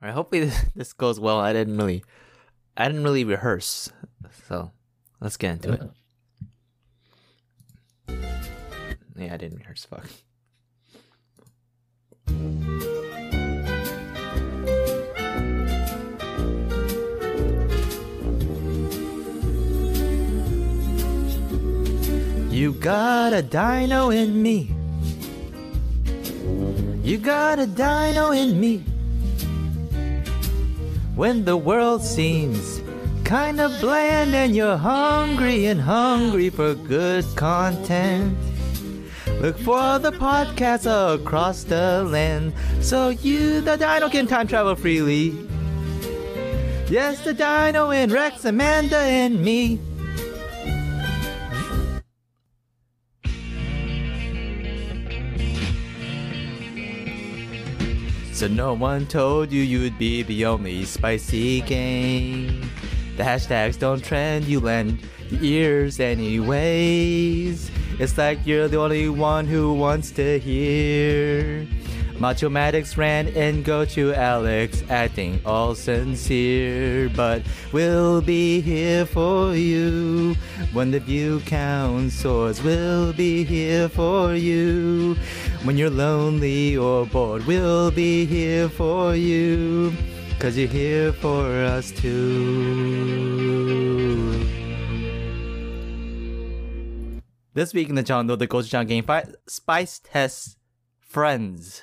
All right, hopefully this, goes well. I didn't really, I didn't really rehearse, so let's get into it. Yeah, I didn't rehearse. Fuck. You got a dino in me. You got a dino in me. When the world seems kind of bland and you're hungry and hungry for good content. Look for the podcasts across the land so you, the dino, can time travel freely. Yes, the dino and Rex, Amanda, and me. So no one told you you'd be the only spicy gang. The hashtags don't trend, you lend your ears anyways. It's like you're the only one who wants to hear. Maddox ran and go to Alex, acting all sincere. But we'll be here for you when the view counts. Swords will be here for you when you're lonely or bored. We'll be here for you cause you're here for us too. This week in the channel, the Gochujang Gang Fi- Spice Test Friends.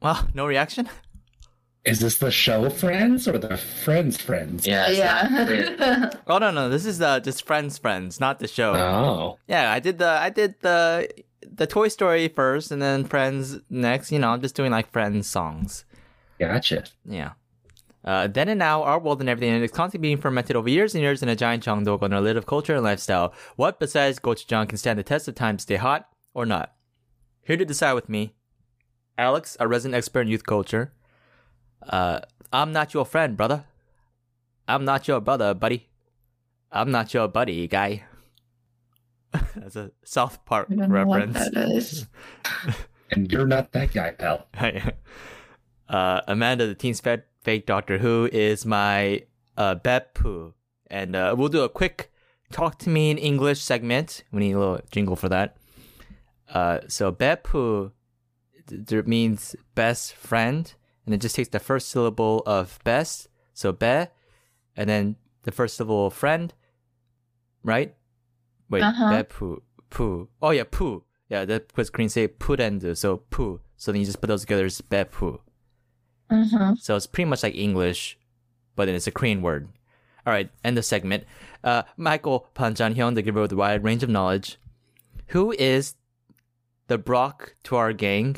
Well, no reaction? Is this the show Friends or the Friends Friends? Yeah, yeah. oh no, no, this is uh, just Friends Friends, not the show. Oh, yeah, I did the I did the the Toy Story first, and then Friends next. You know, I'm just doing like Friends songs. Gotcha. Yeah. Uh, then and now, our world and everything is constantly being fermented over years and years in a giant jangdok on a lid of culture and lifestyle. What besides gochujang can stand the test of time, stay hot or not? Here to decide with me, Alex, a resident expert in youth culture. Uh, I'm not your friend, brother. I'm not your brother, buddy. I'm not your buddy, guy. That's a South Park I don't know what reference. that is. And you're not that guy, pal. uh, Amanda, the Teen Fed Fake Doctor Who, is my uh, Beppu. And uh, we'll do a quick talk to me in English segment. We need a little jingle for that. Uh, so Beppu th- means best friend, and it just takes the first syllable of best, so be, and then the first syllable of friend, right? Wait, Uh-huh. Beppu, pu. Oh yeah, pu. Yeah, that because Korean say put and so pu. So then you just put those together as Beppu. Mm-hmm. So it's pretty much like English, but then it's a Korean word. All right, end the segment. Uh, Michael Panchan Hyun, the giver with a wide range of knowledge. Who is the Brock to our gang?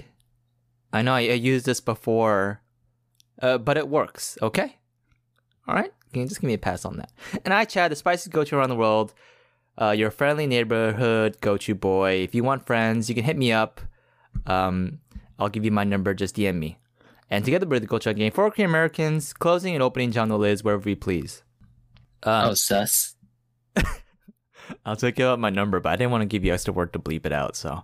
I know I, I used this before, uh, but it works. Okay, all right. Can you just give me a pass on that? And I, Chad, the spiciest go-to around the world. Uh, your friendly neighborhood go-to boy. If you want friends, you can hit me up. Um, I'll give you my number. Just DM me. And together we're the Culture Game for Korean Americans, closing and opening jangdok lids wherever we please. Um, Oh, sus. I'll take out my number, but I didn't want to give you extra work to bleep it out. So,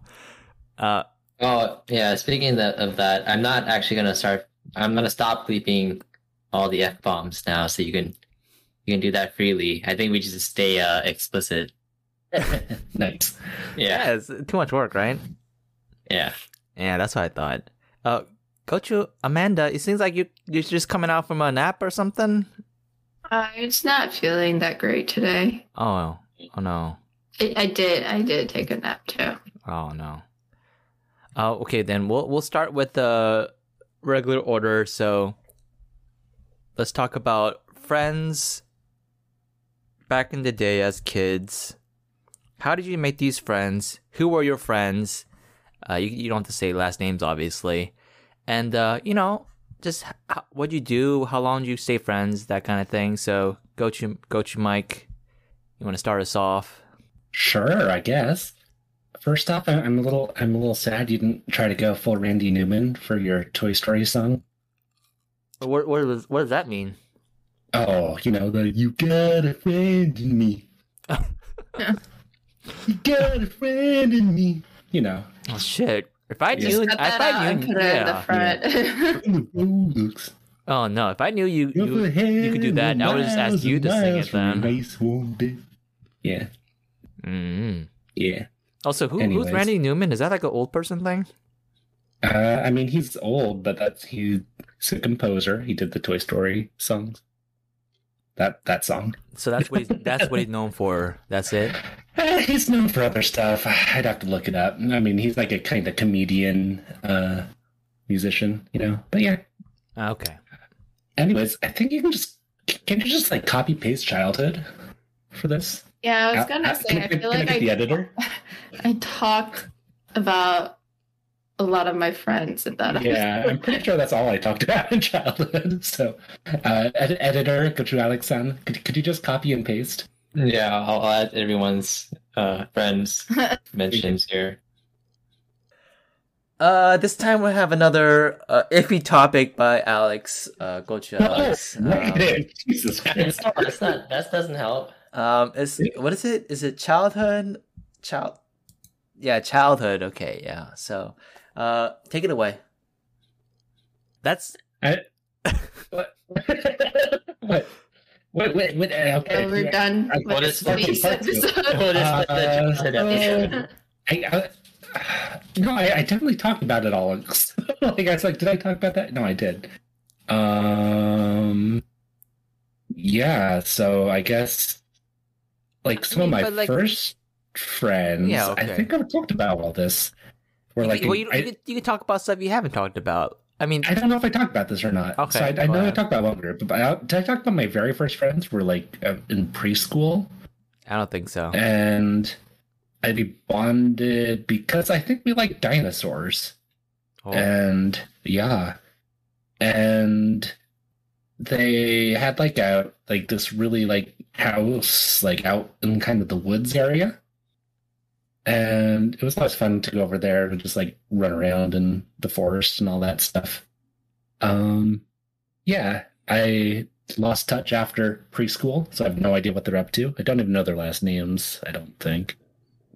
uh, Oh, yeah. Speaking of, of that, I'm not actually gonna start. I'm gonna stop bleeping all the f bombs now, so you can you can do that freely. I think we just stay uh, explicit. Nice. yeah, Yeah, it's too much work, right? yeah. Yeah, that's what I thought. Uh, Gochu, Amanda, it seems like you you're just coming out from a nap or something. I'm just not feeling that great today. Oh, oh no, I, I did. I did take a nap too. oh no. Uh, okay, then we'll we'll start with the regular order. So, let's talk about friends back in the day as kids. How did you make these friends? Who were your friends? Uh, you, you don't have to say last names, obviously. And, uh, you know, just h- what do you do, how long do you stay friends, that kind of thing. So, go to, go to Mike. You want to start us off? Sure, I guess. First off, I'm a little I'm a little sad you didn't try to go full Randy Newman for your Toy Story song. What, what, does, what does that mean? Oh, you know the "You got a friend in me." you got a friend in me. You know. Oh, shit. If I Just knew, Cut if I out and knew, put it in the yeah. front. From. Oh no! If I knew you, You're you, could do that. head I would just ask you to sing it from then. Nice warm day. Yeah, mm yeah. Also, who, who's Randy Newman? Is that like an old person thing? Uh, I mean, he's old, but that's he's a composer. He did the Toy Story songs. That that song. So that's what he's that's what he's known for. That's it. Uh, he's known for other stuff. I'd have to look it up. I mean, he's like a kind of comedian, uh, musician, you know. But yeah. Ah, Okay. Anyways, I think you can just can you just like copy paste childhood for this? yeah, I was gonna uh, say, can I can feel I like get the I, editor. I talked about a lot of my friends in that Yeah, I'm pretty sure that's all I talked about in childhood. So, uh, ed- editor, could you, Alexan, could, could you just copy and paste? Yeah, I'll, I'll add everyone's uh, friends mentions here. Uh, this time we'll have another uh, iffy topic by Alex. Uh, go to Alex. Um. Jesus That's Christ. that's not that doesn't help. um, is what is it? Is it childhood? Child? Yeah, childhood. Okay, yeah. So, uh, take it away. That's I- what? what? Wait, wait, wait. uh, Okay. So we're done I- with what this is- what week's is- what is- episode. What is the- the childhood Uh, episode? I, I, no, I, I definitely talked about it all. like I was like, did I talk about that? No, I did. Um, yeah. So I guess, like some I mean, of my like- first friends, Yeah, I think I've talked about all this. Where like, well, you, I, you, can, you can talk about stuff you haven't talked about. I mean, I don't know if I talked about this or not. Okay, so I, I know I talked about one group, but I, did I talk about my very first friends were like uh, in preschool? I don't think so. and I bonded because I think we like dinosaurs. Oh. And yeah. And they had like a like this really like house like out in kind of the woods area. And it was always fun to go over there and just like run around in the forest and all that stuff. Um yeah, I lost touch after preschool, so I have no idea what they're up to. I don't even know their last names, I don't think.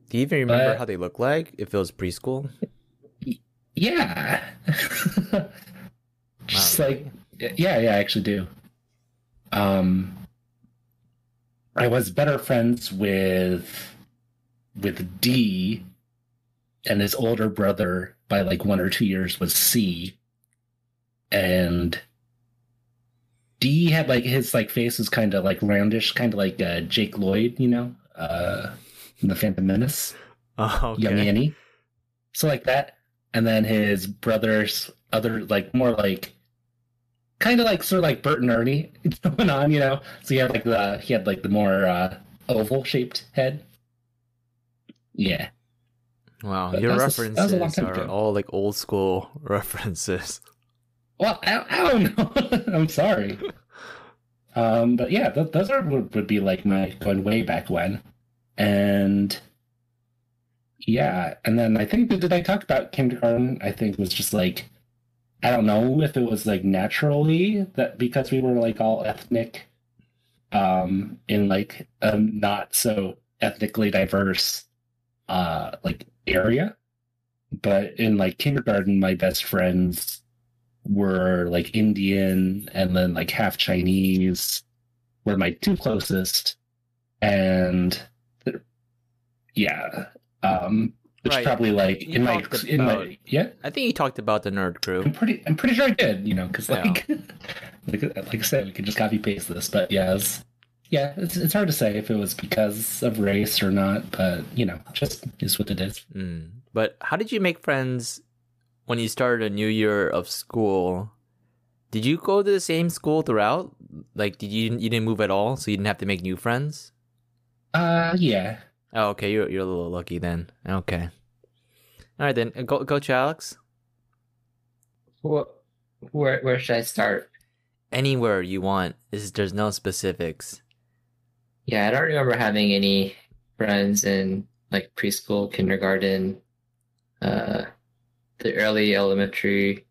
Do you even remember but- how they look like? If it was preschool? Yeah. Just Wow, like yeah, yeah, I actually do. Um I was better friends with with D and his older brother by like one or two years was C. And D had like his like face was kind of like roundish, kind of like uh, Jake Lloyd, you know, uh, in the Phantom Menace Oh, okay. young Annie. So like that. And then his brother's other like more like kind of like sort of like Bert and Ernie going on, you know. So he had like the he had like the more uh oval shaped head. Yeah. Wow, But your was a- a references are all like old school references. Well, I, I don't know. I'm sorry. Um, but yeah, th- those are would, would be like my going way back when, and yeah, and then I think that did I talk about kindergarten? I think was just like I don't know if it was like naturally that because we were like all ethnic, um, in like a not so ethnically diverse, uh, like area, but in like kindergarten, my best friends were like Indian and then like half Chinese were my two closest. And yeah, um, which Right. probably like You in my talked in my yeah, I think you talked about the nerd I'm crew. pretty I'm pretty sure I did, you know, because Yeah. like, like like I said, we could just copy paste this, but yeah, it's, yeah, it's it's hard to say if it was because of race or not, but you know, just is what it is. Mm. But how did you make friends when you started a new year of school? Did you go to the same school throughout? Like, did you you didn't move at all, so you didn't have to make new friends? Uh, yeah. Oh, okay. You're you're a little lucky then. Okay. All right then. Uh, Go Coach Alex. Wh- Where where should I start? Anywhere you want. Is there's no specifics. Yeah, I don't remember having any friends in like preschool, kindergarten, uh, the early elementary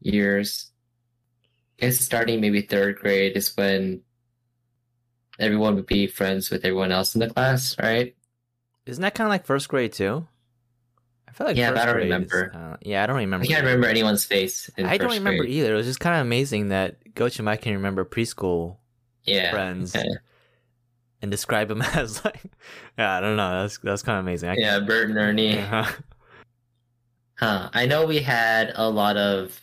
years. I guess starting maybe third grade is when everyone would be friends with everyone else in the class, right? Isn't that kind of like first grade too? I feel like Yeah, I don't grade is remember. yeah, I don't remember. I can't remember anyone's face. In I don't remember grade. either. It was just kind of amazing that I can remember preschool Yeah, friends yeah. And describe them as like, yeah, I don't know. That's that's kind of amazing. I yeah, Bert and Ernie. Uh-huh. Huh. I know we had a lot of,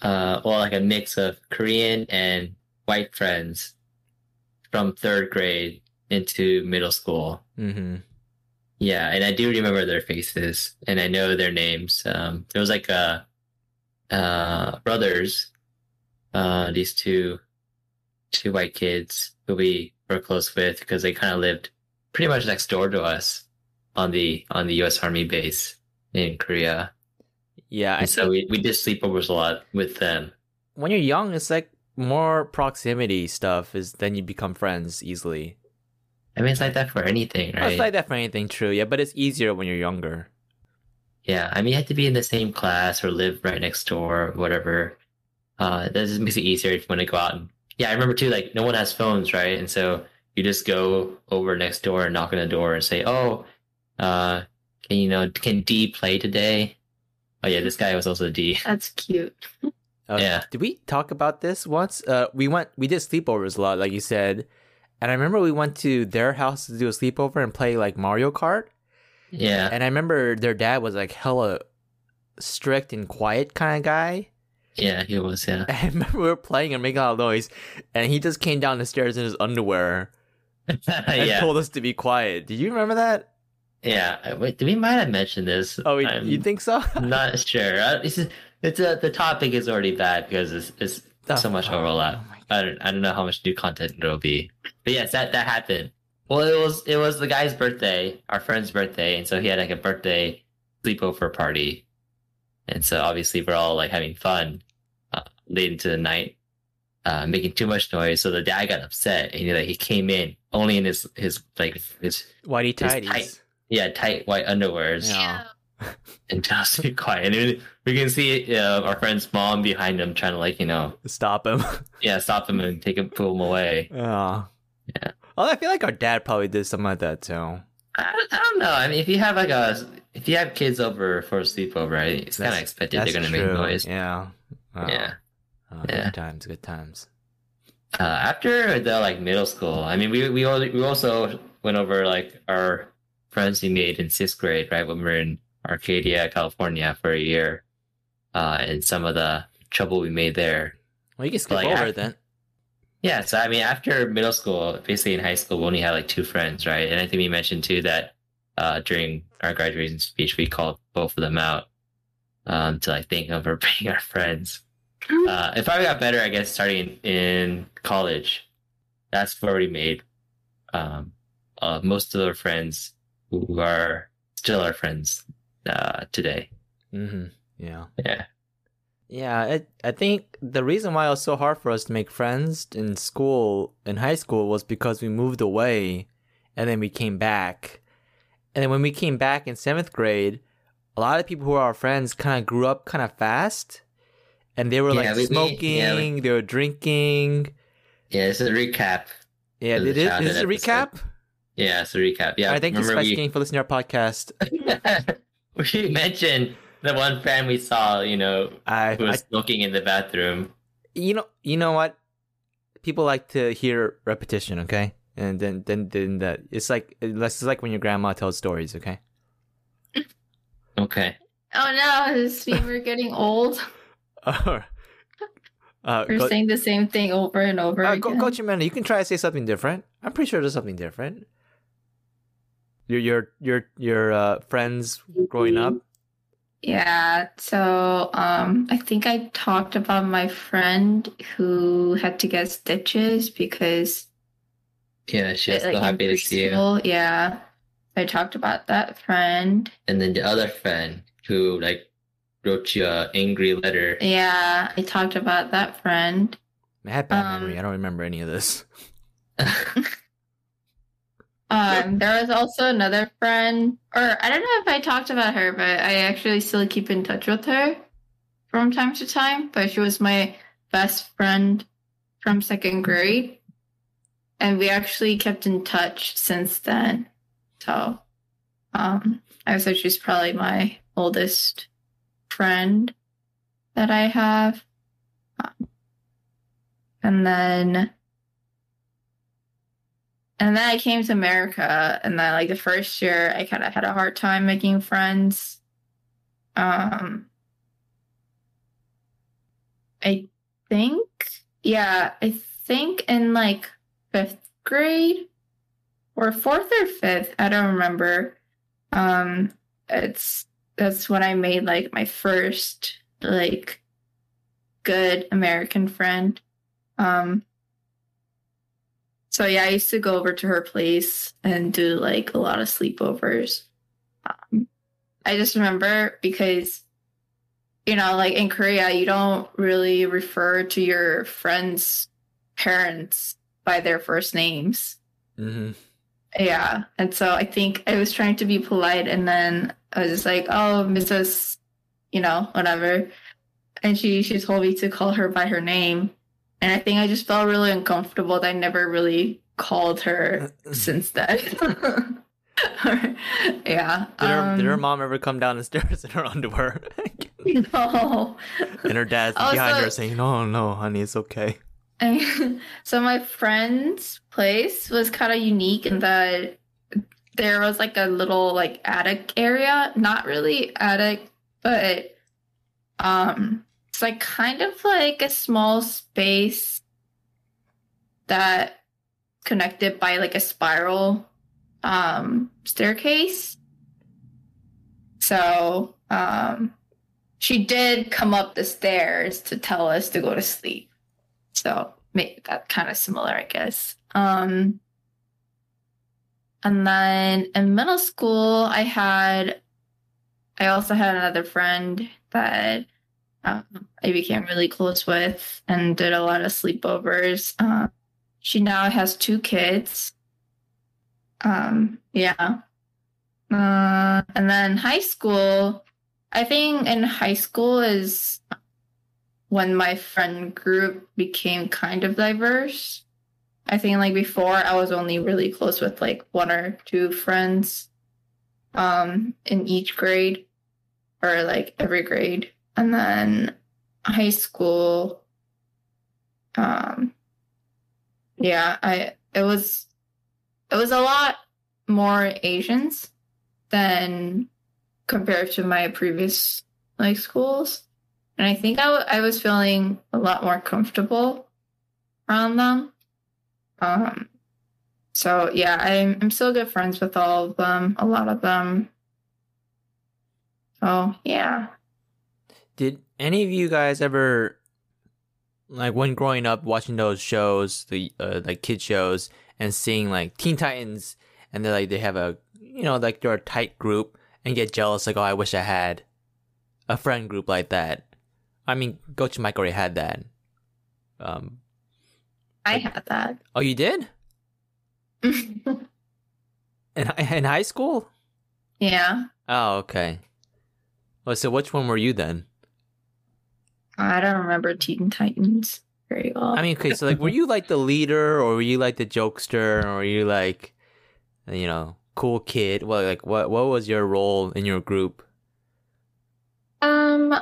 uh, well, like a mix of Korean and white friends from third grade into middle school. Mm-hmm. Yeah, and I do remember their faces and I know their names. Um, there was like a, uh, brothers, uh, these two, two white kids who we were close with because they kind of lived pretty much next door to us on the on the U.S. Army base in Korea. Yeah, I so we, we did sleepovers a lot with them. when you're young, it's like more proximity stuff is then you become friends easily. I mean, it's like that for anything, right? It's like that for anything, true. Yeah, but it's easier when you're younger. Yeah, I mean, you have to be in the same class or live right next door or whatever. Uh, that just makes it easier if you want to go out. And, yeah, I remember too, like, no one has phones, right? And so you just go over next door and knock on the door and say, oh, uh, can you know, can D play today? Oh, yeah, this guy was also D. That's cute. Uh, Yeah. Did we talk about this once? Uh, we went, we did sleepovers a lot, like you said, and I remember we went to their house to do a sleepover and play like Mario Kart. Yeah, And I remember their dad was like hella strict and quiet kind of guy. Yeah, he was, yeah. I remember we were playing and making a lot of noise, and he just came down the stairs in his underwear and yeah, told us to be quiet. Did you remember that? yeah. Wait, we might have mentioned this. Oh, I'm you think so? not sure. Uh, It's, it's uh, the topic is already bad because it's, it's so much overlap. Oh I don't, I don't know how much new content there'll be. But yes, that, that happened. Well, it was it was the guy's birthday, our friend's birthday, and so he had like a birthday sleepover party, and so obviously we're all like having fun late into the night, uh, making too much noise. So the dad got upset, and he like he came in only in his his like his Whitey tighties. tight. yeah tight white underwears Yeah. and tell us to be quiet. And we- we can see uh, our friend's mom behind him trying to like you know Stop him. yeah stop him and take him pull him away. yeah. Yeah. Well, I feel like our dad probably did something like that too. I, I don't know. I mean, if you have like a if you have kids over for a sleepover, right, it's kind of expected they're gonna make true. noise. Yeah. Oh. Yeah. Oh, Yeah. Good times. Good times. Uh, after the like middle school, I mean, we we we also went over like our friends we made in sixth grade, right, when we were in Arcadia, California, for a year, uh, and some of the trouble we made there. Well, you can skip Like, over it then. Yeah, so I mean, after middle school, basically in high school, we only had like two friends, right? And I think we mentioned too that uh, during our graduation speech, we called both of them out um, to like thank them for being our friends. Uh, it probably got better, I guess, starting in college. That's where we made um, uh, most of our friends who are still our friends uh, today. Mm-hmm. Yeah. Yeah. Yeah, I, I think the reason why it was so hard for us to make friends in school, in high school, was because we moved away and then we came back. And then when we came back in seventh grade, a lot of people who are our friends kind of grew up kind of fast. And they were Yeah, like we- we- smoking, yeah, we- they were drinking. Yeah, this is a recap. Yeah, It was a is this a recap? Yeah, it's a recap. Yeah, All right, thank you, remember Spice we- Gang, for listening to our podcast. we mentioned the one fan we saw, you know, I, who I was smoking in the bathroom. you know you know what people like to hear repetition okay and then then then that it's like it's like when your grandma tells stories okay Okay. Oh no, does this mean we're getting old? Uh, We're go, saying the same thing over and over uh, again. go, coach Amanda, you can try to say something different i'm pretty sure there's something different your your your your uh, friends growing up Yeah, so um I think I talked about my friend who had to get stitches because Yeah, she was like, so happy to see you. Yeah. I talked about that friend. And then the other friend who like wrote you a angry letter. Yeah, I talked about that friend. I had bad Um, memory. I don't remember any of this. Um, there was also another friend, or I don't know if I talked about her, but I actually still keep in touch with her from time to time. But she was my best friend from second grade, and we actually kept in touch since then. So, um, I would say she's probably my oldest friend that I have. Um, and then and then I came to America, and then like the first year, I kind of had a hard time making friends. Um, I think, yeah, I think in like fifth grade or fourth or fifth, I don't remember. Um, it's that's when I made like my first like good American friend. Um, so yeah, I used to go over to her place and do like a lot of sleepovers. Um, I just remember because, you know, like in Korea, you don't really refer to your friends' parents by their first names. Mm-hmm. Yeah. And so I think I was trying to be polite and then I was just like, oh, Mrs. You know, whatever. And she she told me to call her by her name. And I think I just felt really uncomfortable that I never really called her since then. yeah. Did her, did her um, mom ever come down the stairs in her underwear? No. and her dad's Also- behind her saying, "No, no, honey, it's okay." And so my friend's place was kind of unique in that there was like a little like attic area, not really attic, but um it's like kind of like a small space that connected by like a spiral um staircase. So, um she did come up the stairs to tell us to go to sleep. So make that kind of similar, I guess. Um, and then in middle school, I had, I also had another friend that um, I became really close with and did a lot of sleepovers. Uh, she now has two kids. Um, yeah. Uh, and then high school, I think in high school is when my friend group became kind of diverse. I think like before I was only really close with like one or two friends um in each grade or like every grade. And then high school um yeah, I it was it was a lot more Asians than compared to my previous like schools. And I think I, w- I was feeling a lot more comfortable around them. Um, so yeah, I'm I'm still good friends with all of them, a lot of them. Oh yeah. Did any of you guys ever, like, when growing up, watching those shows, the uh, like kid shows, and seeing like Teen Titans, and they're like they have a, you know, like they're a tight group, and get jealous, like, oh, I wish I had a friend group like that. I mean, Gochu Mike already had that. Um, I had that. oh, you did in in high school? yeah. Oh, okay. Well, so which one were you then? I don't remember Teen Titans very well. I mean, okay, so like, were you like the leader, or were you like the jokester, or were you like, you know, cool kid? Well, like, what what was your role in your group? Um,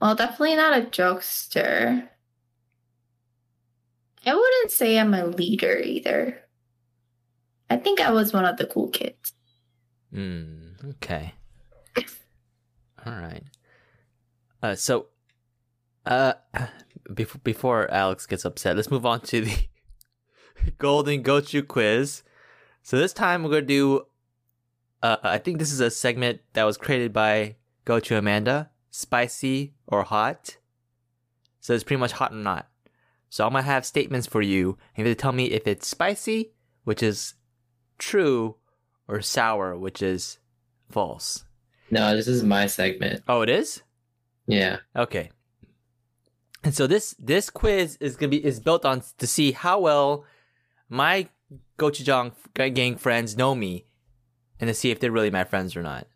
well, definitely not a jokester. I wouldn't say I'm a leader either. I think I was one of the cool kids. Hmm. Okay. All right. Uh, so, uh, before before Alex gets upset, let's move on to the Golden Gochu quiz. So this time we're gonna do. Uh, I think this is a segment that was created by Go to Amanda. Spicy or hot? So it's pretty much hot or not. So I'm gonna have statements for you, and you have to tell me if it's spicy, which is true, or sour, which is false. No, this is my segment. Oh, it is. Yeah. Okay. And so this this quiz is gonna be is built on to see how well my gochujang gang friends know me, and to see if they're really my friends or not.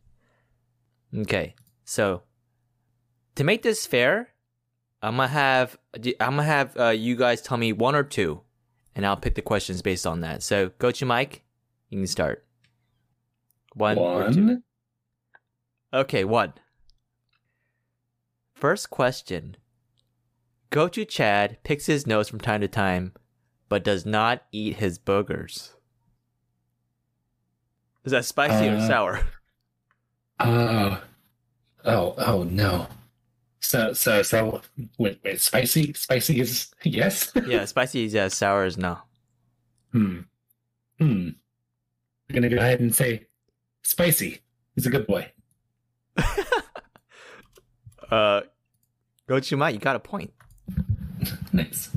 Okay, so to make this fair, I'm gonna have I'm gonna have uh, you guys tell me one or two, and I'll pick the questions based on that. So, Gochu Mike, you can start. One, or two. Okay, one. First question. Gochu Chad picks his nose from time to time, but does not eat his boogers. Is that spicy or Uh, sour? Oh. Oh, oh no. So, so, so, wait, wait, spicy? Spicy is yes? yeah, spicy is yes, sour is no. Hmm. Hmm. I'm gonna go ahead and say spicy. He's a good boy. Uh, Gochu Mike, you got a point. Nice.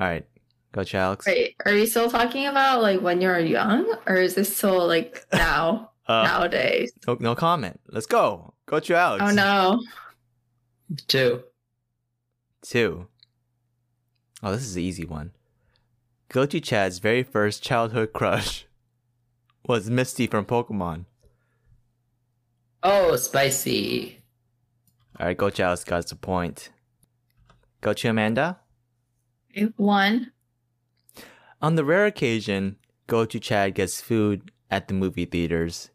All right, Gochu Alex. Wait, are you still talking about like when you're young, or is this still like now Uh, nowadays? no, no comment. Let's go. Gochu Alex. Oh no. Two. Two. Oh, this is an easy one. Gochu Chad's very first childhood crush was Misty from Pokemon. Oh, spicy. All right, Gochu Alex got a point. Gochu Amanda. One. On the rare occasion Gochu Chad gets food at the movie theaters,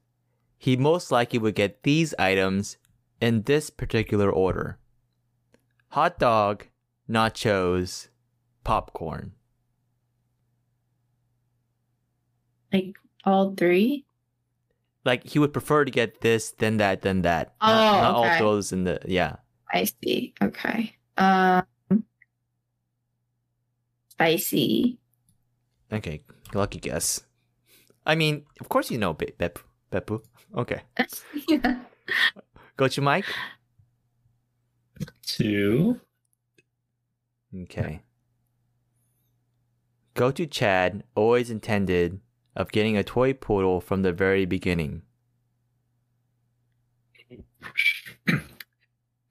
he most likely would get these items in this particular order hot dog, nachos, popcorn. Like all three? Like he would prefer to get this, then that, then that. Oh, not, not okay. all those in the yeah. I see. Okay. Um spicy. Okay, lucky guess. I mean, of course you know Be- Bep Beppu. Okay, yeah. go to Mike. Two. Okay. Go to Chad always intended of getting a toy poodle from the very beginning.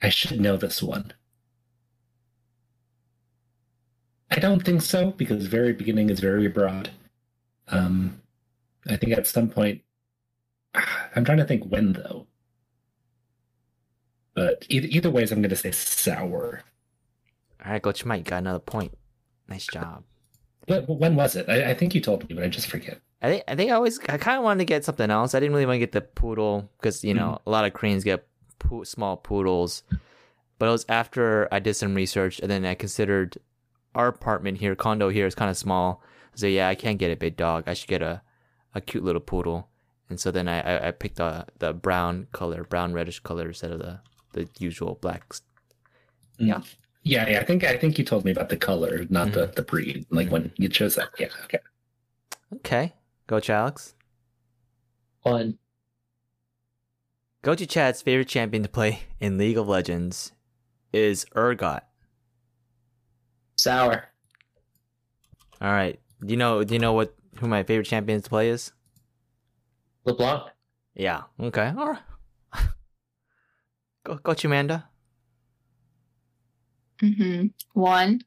I should know this one. I don't think so because very beginning is very broad. Um, I think at some point, I'm trying to think when though. But either, either ways, I'm going to say sour. All right, to Mike. Got another point. Nice job. But when was it? I, I think you told me, but I just forget. I think I think I always I kind of wanted to get something else. I didn't really want to get the poodle because you know mm-hmm. a lot of Koreans get poo- small poodles. But it was after I did some research and then I considered our apartment here, condo here is kind of small. So yeah, I can't get a big dog. I should get a, a cute little poodle. And so then I, I, I picked the the brown color, brown reddish color instead of the the usual blacks. Mm. Yeah. Yeah, yeah. I think I think you told me about the color, not the mm. the breed. Like when you chose that. Yeah. Okay. Okay, go Alex. One. Go to Chad's favorite champion to play in League of Legends is Urgot. Sour. All right. Do you know? Do you know what who my favorite champion to play is? LeBlanc. Yeah. Okay. All right. Go, go, Amanda. Mm-hmm. One.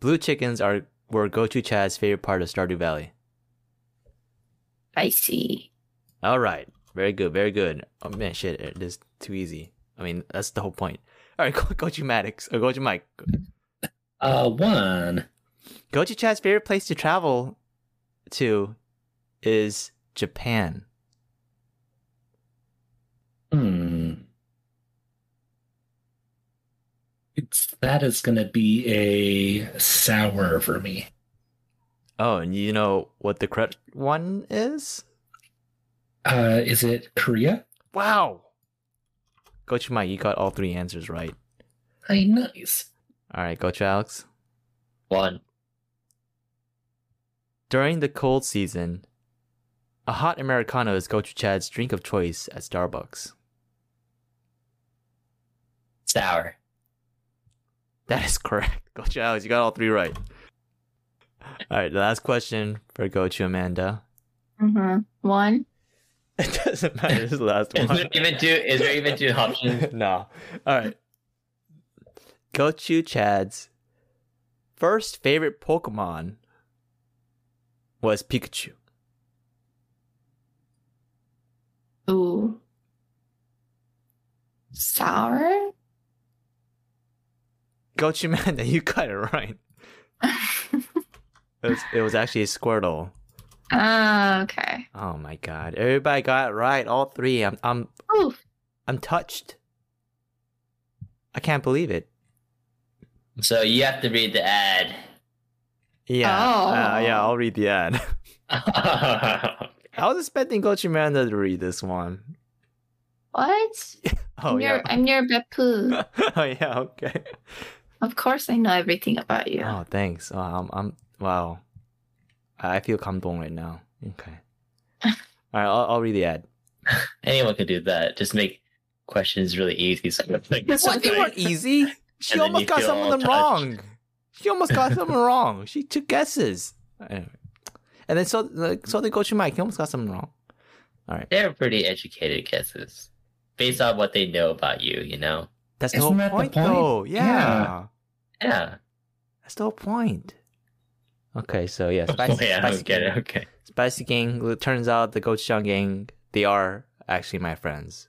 Blue chickens are were Go to Chad's favorite part of Stardew Valley. I see. All right. Very good. Very good. Oh man, shit, it is too easy. I mean, that's the whole point. All right, go, go to Maddox or go to Mike. Uh, one. Go to Chad's favorite place to travel to is Japan. Hmm. That is going to be a sour for me. Oh, and you know what the correct one is? Uh, is it Korea? Wow. Gochu Mike, you got all three answers right. Hey, nice. All right, Gochu Alex. One. During the cold season, a hot Americano is Gochu Chad's drink of choice at Starbucks. Sour. That is correct. Gochu Alex, you got all three right. All right, the last question for Gochu Amanda. Mm-hmm. One. It doesn't matter. This is the last Is one. there even two? Is there even two options? no. All right. Gochu Chad's first favorite Pokemon was Pikachu. Ooh. Sour? Gochu Amanda, you got it right. It was, it was actually a Squirtle. Ah, okay. Oh my god. Everybody got it right. All three. I'm I'm Oof. I'm touched. I can't believe it. So you have to read the ad. Yeah. Oh. Uh, yeah, I'll read the ad. oh I was expecting Gochu Amanda to read this one. What? Oh I'm your yeah. I'm your Beppu. oh yeah, okay. Of course I know everything about you. Oh, thanks. Oh, I'm, I'm wow. I I feel comfortable right now. Okay. All right, I'll, I'll read the ad. Anyone could do that. Just make questions really easy. So like, What? They weren't easy. She And almost got feel some of them touched. wrong. She almost got some them wrong. She took guesses. Anyway. And then so like, so they go to Mike. He almost got something wrong. All right. They're pretty educated guesses based on what they know about you. You know. That's Isn't the whole that point, the point, though. Yeah. yeah. yeah. That's the whole point. Okay, so yeah, spicy. Oh, yeah, spicy get gang. it. Okay. Spicy gang. It turns out the Gochujang gang, they are actually my friends,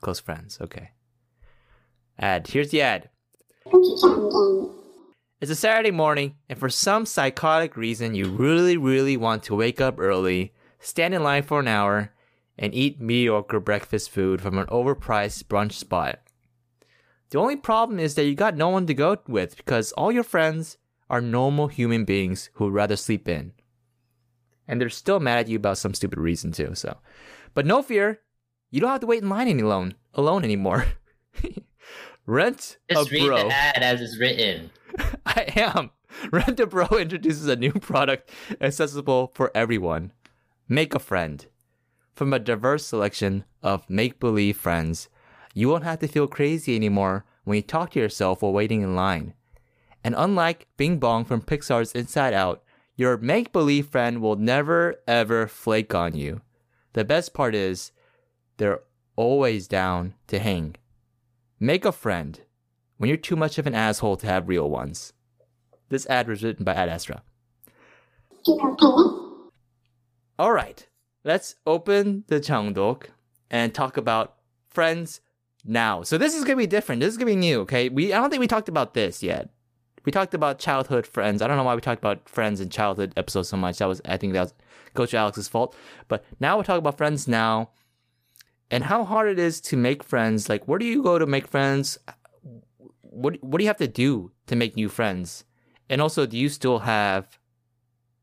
close friends. Okay. Ad. Here's the ad. It's a Saturday morning, and for some psychotic reason, you really, really want to wake up early, stand in line for an hour, and eat mediocre breakfast food from an overpriced brunch spot. The only problem is that you got no one to go with because all your friends are normal human beings who would rather sleep in. And they're still mad at you about some stupid reason too, so. But no fear, you don't have to wait in line any alone, alone anymore. Rent Just a read bro. the ad as it's written. I am. Rent a Bro introduces a new product accessible for everyone. Make a friend. From a diverse selection of make believe friends, you won't have to feel crazy anymore when you talk to yourself while waiting in line. And unlike Bing Bong from Pixar's Inside Out, your make believe friend will never ever flake on you. The best part is, they're always down to hang. Make a friend when you're too much of an asshole to have real ones. This ad was written by Ad Astra. All right, let's open the Jangdok and talk about friends now. So this is gonna be different. This is gonna be new. Okay, we I don't think we talked about this yet. We talked about childhood friends. I don't know why we talked about friends in childhood episodes so much. That was I think that was Gochu Alex's fault. But now we're talking about friends now, and how hard it is to make friends. Like, where do you go to make friends? What what do you have to do to make new friends? And also, do you still have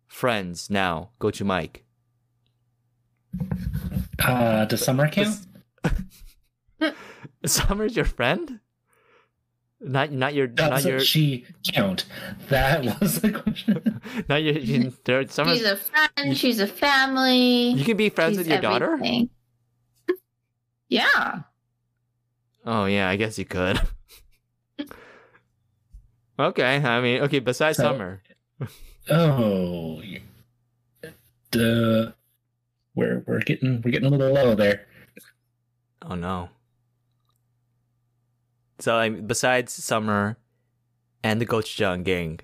friends now? Go to Mike. Uh, does summer count? Summer's your friend? Not not your not Does your she count? That was the question. not your you, there, Summer's, She's a friend. She's a family. you can be friends she's with your daughter? yeah. Oh yeah, I guess you could. okay, I mean okay, besides So- Summer. Oh, the we're we're getting we're getting a little low there. Oh no. So I mean, besides Summer and the Gochujang gang,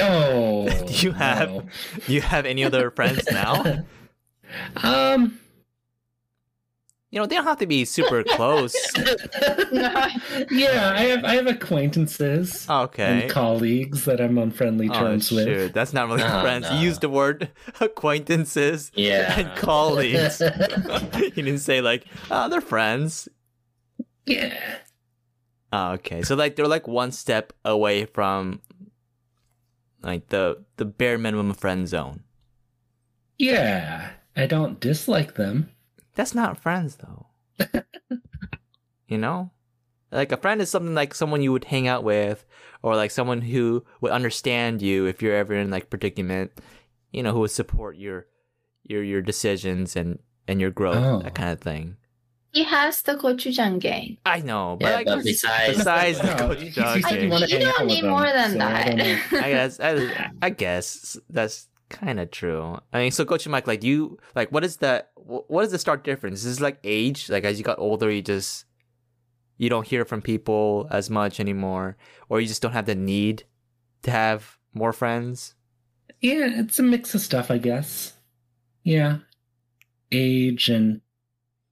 Oh, Do you have- no. do you have any other friends now? um, You know, they don't have to be super close. yeah, I have I have acquaintances Okay. and colleagues that I'm on friendly Oh, terms with. shoot. That's not really Oh, friends. You used the word acquaintances Yeah. and colleagues. you didn't say like, oh, they're friends. yeah. Oh, okay. So like they're like one step away from like the the bare minimum friend zone. Yeah, I don't dislike them. That's not friends though. you know? Like a friend is something like someone you would hang out with or like someone who would understand you if you're ever in like predicament, you know, who would support your your your decisions and and your growth, Oh. that kind of thing. He has the gochujang gang. I know, but Yeah, like, but besides- besides the No, coach you- you said you thing, wanna you hang out don't need them, more than so I don't know. that. I guess I, I guess that's kind of true. I mean, so Gochu Mike, like, you like what is the wh- what is the stark difference? Is this like age? Like, as you got older, you just you don't hear from people as much anymore, or you just don't have the need to have more friends. Yeah, it's a mix of stuff, I guess. Yeah. Age and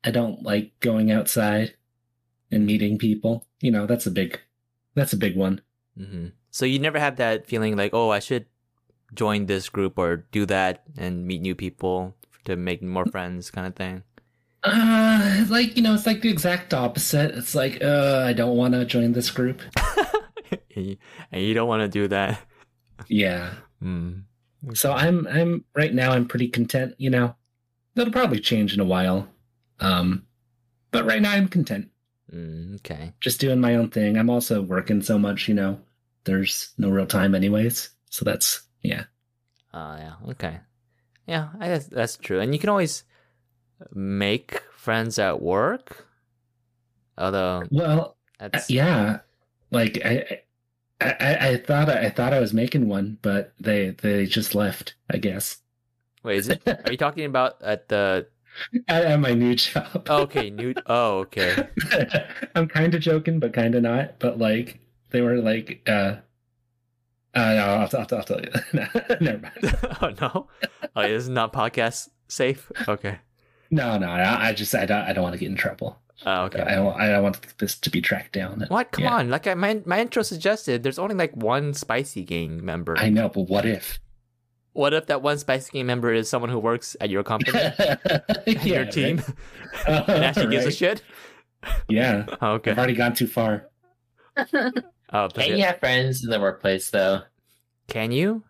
I don't like going outside and meeting people. You know, that's a big that's a big one. hmm So you never have that feeling like, oh, I should join this group or do that and meet new people to make more friends, kind of thing. Uh like, you know, it's like the exact opposite. It's like, uh, I don't want to join this group. and you don't want to do that. Yeah. Mm. So I'm I'm right now I'm pretty content, you know. That'll probably change in a while. Um but right now I'm content. Mm, okay. Just doing my own thing. I'm also working so much, you know. There's no real time anyways. So that's yeah. Oh yeah. Okay. Yeah, I guess that's true. And you can always make friends at work. Although Well, Uh, that's yeah, like I, I, I, I thought I thought I was making one, but they they just left. I guess wait, is it? Are you talking about at the? At, at my new job. Oh, okay, new. Oh, okay. I'm kind of joking, but kind of not. But like they were like, uh, uh no, I'll, I'll, I'll tell you. Never mind. oh no. Oh, this is not podcast safe. Okay. No, no, I, I just I don't I don't want to get in trouble. Oh, okay. I don't I don't want this to be tracked down. What? Come Yeah. on! Like I, my my intro suggested, there's only like one spicy gang member. I know, but what if? What if that one spicy gang member is someone who works at your company, and your team, right? and actually gives a shit? Yeah, Oh, okay. I've already gone too far. Oh, Can you have friends in the workplace though? Can you?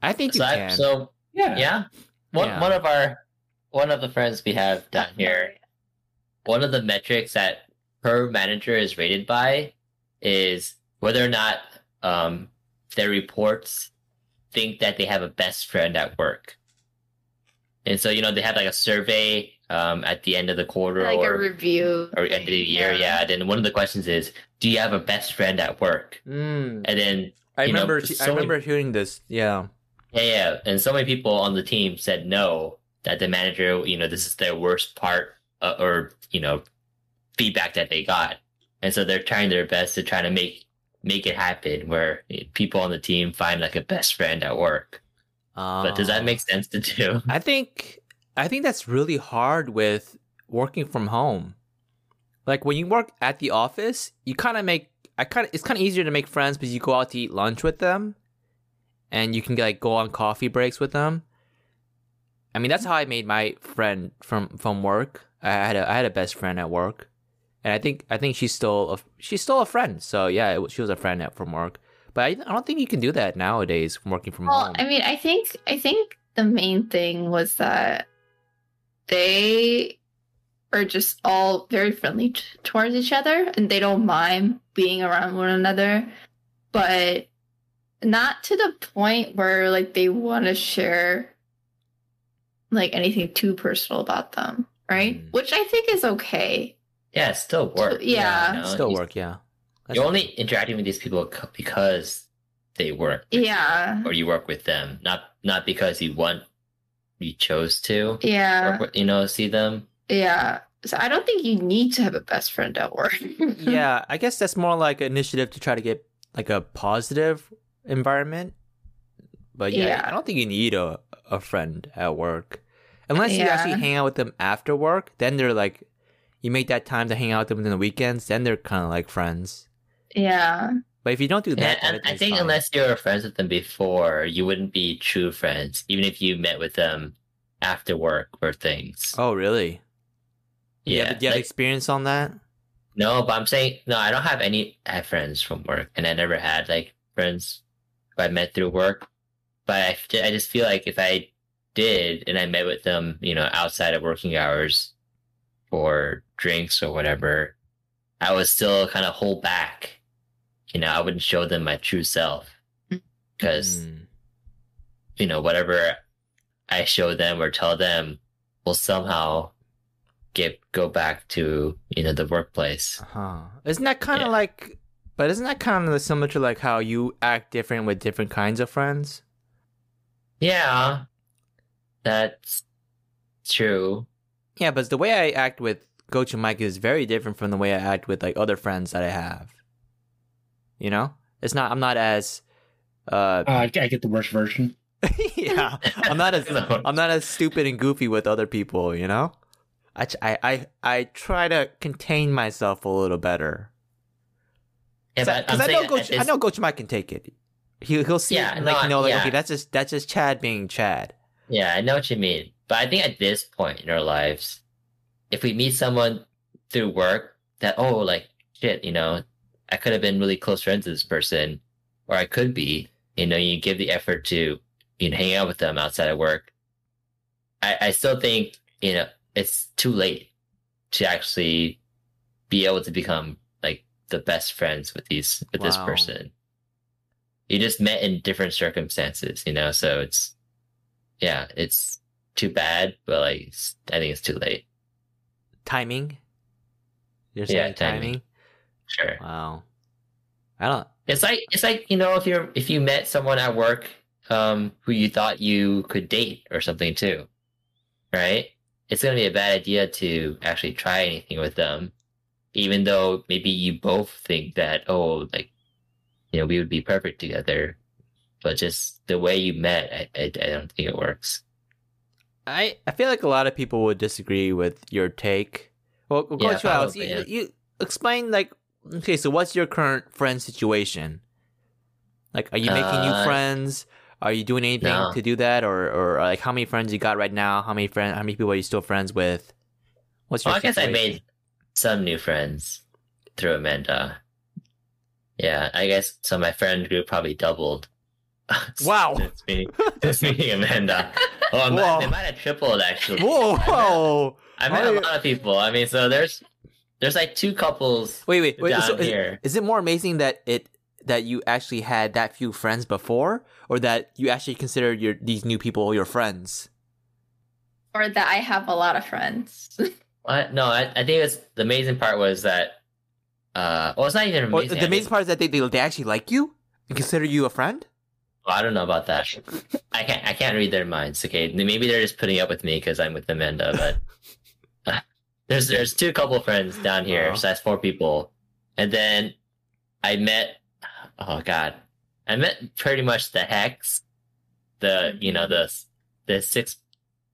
I think you So, I, so Yeah, yeah, one Yeah. one of our one of the friends we have down here, one of the metrics that her manager is rated by is whether or not um, their reports think that they have a best friend at work. And so, you know, they have like a survey um, at the end of the quarter like or, a review. or end of the year. Yeah. Then one of the questions is, do you have a best friend at work? Mm, And then, I you know, remember. I so many- remember hearing this. Yeah. yeah, yeah. And so many people on the team said no, that the manager, you know, this is their worst part uh, or, you know, feedback that they got. And so they're trying their best to try to make make it happen where people on the team find like a best friend at work. But does that Oh. make sense to do? I think I think that's really hard with working from home. Like when you work at the office, you kind of make I kind of it's kind of easier to make friends because you go out to eat lunch with them, and you can like go on coffee breaks with them. I mean, that's how I made my friend from from work. I had a I had a best friend at work, and I think I think she's still a, she's still a friend. So yeah, it, she was a friend at from work. But I, I don't think you can do that nowadays from working from Well, home. I mean, I think I think the main thing was that they are just all very friendly t- towards each other, and they don't mind being around one another, but not to the point where like they want to share like anything too personal about them, right? Mm. Which I think is okay. Yeah, it still work. Yeah. you know? still You- work, yeah. That's You're only interacting with these people because they work, Yeah, or you work with them, not not because you want, you chose to, yeah, with, you know, see them. yeah. So I don't think you need to have a best friend at work. yeah, I guess that's more like an initiative to try to get like a positive environment. But yeah, Yeah. I don't think you need a a friend at work unless you actually hang out with them after work. Then they're like, you make that time to hang out with them in the weekends. Then they're kind of like friends. yeah. But if you don't do Yeah, that, then and I think fine. unless you were friends with them before, you wouldn't be true friends, even if you met with them after work or things. oh really? You yeah, have, do you have like- experience on that? no, but I'm saying no. I don't have any. I have friends from work, and I never had like friends who I met through work. But I just feel like if I did, and I met with them, you know, outside of working hours for drinks or whatever, I would still kind of hold back. You know, I wouldn't show them my true self because Mm. you know, whatever I show them or tell them will somehow get go back to you know the workplace. Huh. Isn't that kind of Yeah. like, but isn't that kind of similar to like how you act different with different kinds of friends? Yeah, that's true. Yeah, but the way I act with Gochu Mike is very different from the way I act with like other friends that I have. You know, it's not. I'm not as. Uh, Uh, I I get the worst version. yeah, I'm not as. I'm not as stupid and goofy with other people. You know, I I I, I try to contain myself a little better. Yeah, I'm Because I know Gochu, at I this- know Gochu Mike can take it. He he'll see Yeah, it and like no, you know like yeah. okay that's just that's just Chad being Chad. Yeah, I know what you mean. But I think at this point in our lives, if we meet someone through work that, oh, like, shit, you know, I could have been really close friends with this person, or I could be, you know, you give the effort to, you know, hang out with them outside of work. I, I still think, you know, it's too late to actually be able to become like the best friends with these, with this person. You just met in different circumstances, you know, so it's, yeah, it's too bad, but like I think it's too late. Timing. You're Yeah, saying timing. timing. Sure. Wow. I don't. It's like it's like you know if you're if you met someone at work um who you thought you could date or something too, right? It's gonna be a bad idea to actually try anything with them, even though maybe you both think that oh like you know we would be perfect together, but just the way you met, I I, I don't think it works. I, I feel like a lot of people would disagree with your take. Well, well Yeah, Alex, you, yeah. you explain like okay, so what's your current friend situation? Like, are you making new Uh, friends? Are you doing anything no. to do that, or or like how many friends you got right now? How many friend? How many people are you still friends with? What's your? Well, I guess I made some new friends through Amanda. Yeah, I guess so. My friend group probably doubled. Wow. since meeting, since meeting Amanda. Oh, it Whoa. might, it might have tripled actually. Whoa, I met, whoa! I met a lot of people. I mean, so there's there's like two couples Wait, wait, wait. down So is, it more amazing that it that you actually had that few friends before, or that you actually consider your these new people your friends? Or that I have a lot of friends. What? No, I, I think it's the amazing part was that. Uh, well, it's not even Or amazing. the I amazing part is that they, they they actually like you and consider you a friend. Well, I don't know about that. I can't. I can't read their minds. Okay, maybe they're just putting up with me because I'm with Amanda. But uh, there's there's two couple friends down here, Wow. so that's four people. And then I met. Oh God, I met pretty much the hex, the you know the the six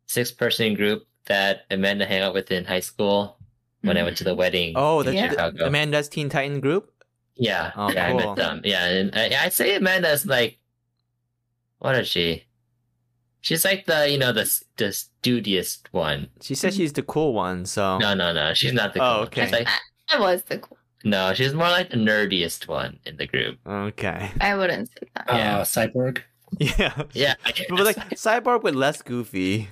six person group that Amanda hang out with in high school when I went to the wedding. Oh, the, in Yeah. the Amanda's Teen Titan group. Yeah, Oh, yeah, I met them. Yeah, and I, say Amanda's like, what is she? She's like the you know the the studious one. She said she's the cool one. So No, no, no, she's not the. Oh, cool one. okay. She's like, I was the cool. no, she's more like the nerdiest one in the group. okay, I wouldn't say that. Yeah. Uh, Cyborg. yeah, Yeah, but like Cyborg with less goofy.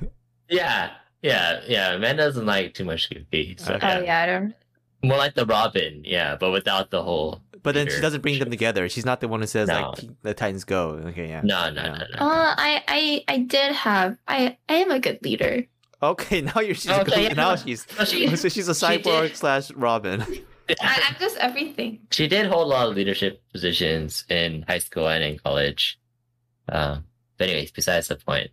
yeah, yeah, yeah. Man doesn't like too much goofy. So Okay. Oh yeah, I don't. more like the Robin. Yeah, but without the whole. But then she doesn't bring them together. She's not the one who says No. like the Titans go. Okay, yeah. No, no, Yeah. no, no. Uh, I, I, I did have. I, I am a good leader. Okay, now you're she's Okay, good. yeah. now she's No, she, so she's a She cyborg slash Robin. I, I'm just everything. she did hold a lot of leadership positions in high school and in college. Um, but anyways, besides the point.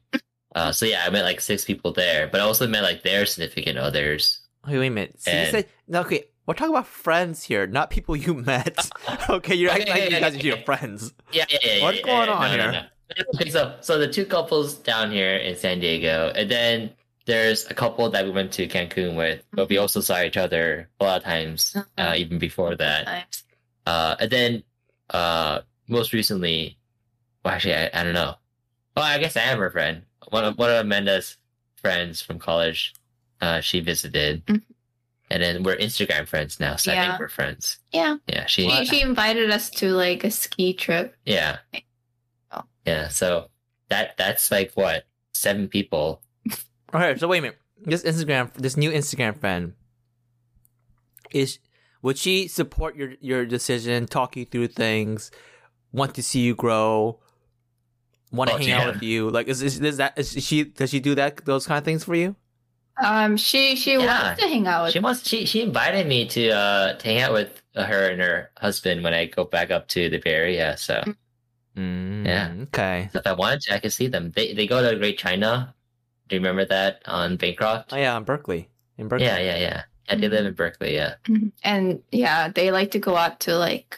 Uh, so yeah, I met like six people there, but I also met like their significant others. Wait, wait a minute. So you said no, okay. We're talking about friends here, not people you met. okay, you're acting Okay, like you okay, guys are okay. your friends. Yeah, yeah, yeah. What's yeah, going yeah, on no, no, here? no. Okay, so so the two couples down here in San Diego, and then there's a couple that we went to Cancun with, but we also saw each other a lot of times, uh, Uh-huh. even before that. Uh, and then uh, most recently, well, actually, I, I don't know. Well, I guess I am her friend. One of one of Amanda's friends from college, uh, she visited, Mhm. And then we're Instagram friends now. So I think we're friends. Yeah, Yeah, she. she, she invited us to like a ski trip. Yeah. Oh. Yeah. So that that's like what seven people. Okay, so wait a minute. This Instagram, this new Instagram friend, is would she support your your decision, talk you through things, want to see you grow, want to Oh, hang yeah. out with you? Like, is, is is that is she does she do that those kind of things for you? Um, she she Yeah. wants to hang out with. She wants she she invited me to uh to hang out with her and her husband when I go back up to the Bay Area. So Mm, Yeah. Okay. if I wanted to, I could see them. They they go to Great China. Do you remember that on Bancroft? Oh yeah, in Berkeley. In Berkeley. Yeah, yeah, yeah. Yeah, they live in Berkeley. Yeah. Mhm. And yeah, they like to go out to like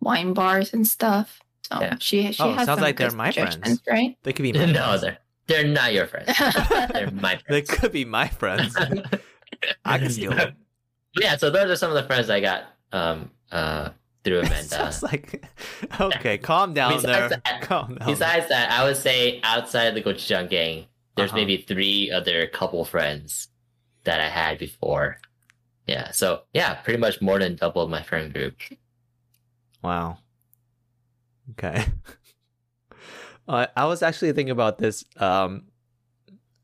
wine bars and stuff. So Yeah. she she Oh, has sounds some like they're my friends. right? They could be my no, friends. they're they're not your friends. they're my They could be my friends. I can steal them. Yeah, so those are some of the friends I got um uh through Amanda. Sounds like okay. Calm down Besides there. that- calm down. Besides that, I would say outside of the gochujang gang, there's Uh-huh. maybe three other couple friends that I had before. Yeah, so yeah, pretty much more than double my friend group. Wow. Okay. Uh, I was actually thinking about this um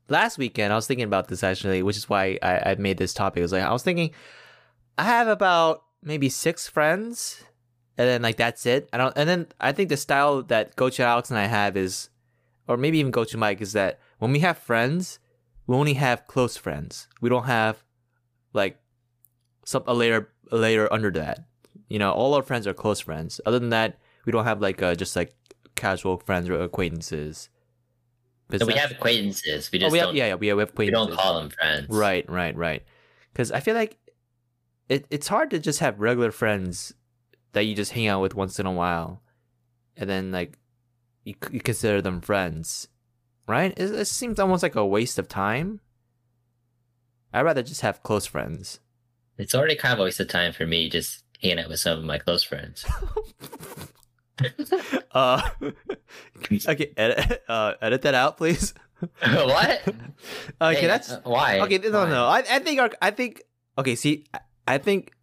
last weekend. I was thinking about this actually, which is why I, I made this topic. It was like I was thinking I have about maybe six friends, and then like that's it. I don't. And then I think the style that Gochu Alex and I have is, or maybe even Gochu Mike, is that when we have friends, we only have close friends. We don't have like some a layer a layer under that you know, all our friends are close friends. Other than that, we don't have like uh, just like casual friends or acquaintances. So we have acquaintances. We oh, we have don't, yeah, yeah, we have we don't call them friends. Right, right, right. Because I feel like it, it's hard to just have regular friends that you just hang out with once in a while, and then like you, you consider them friends, right? It, it seems almost like a waste of time. I'd rather just have close friends. It's already kind of a waste of time for me just hanging out with some of my close friends. uh, okay, edit, uh, edit that out, please. what? Okay, Hey, that's uh, why. okay. No, Why? no. I, I think our, I think. Okay, see, I- think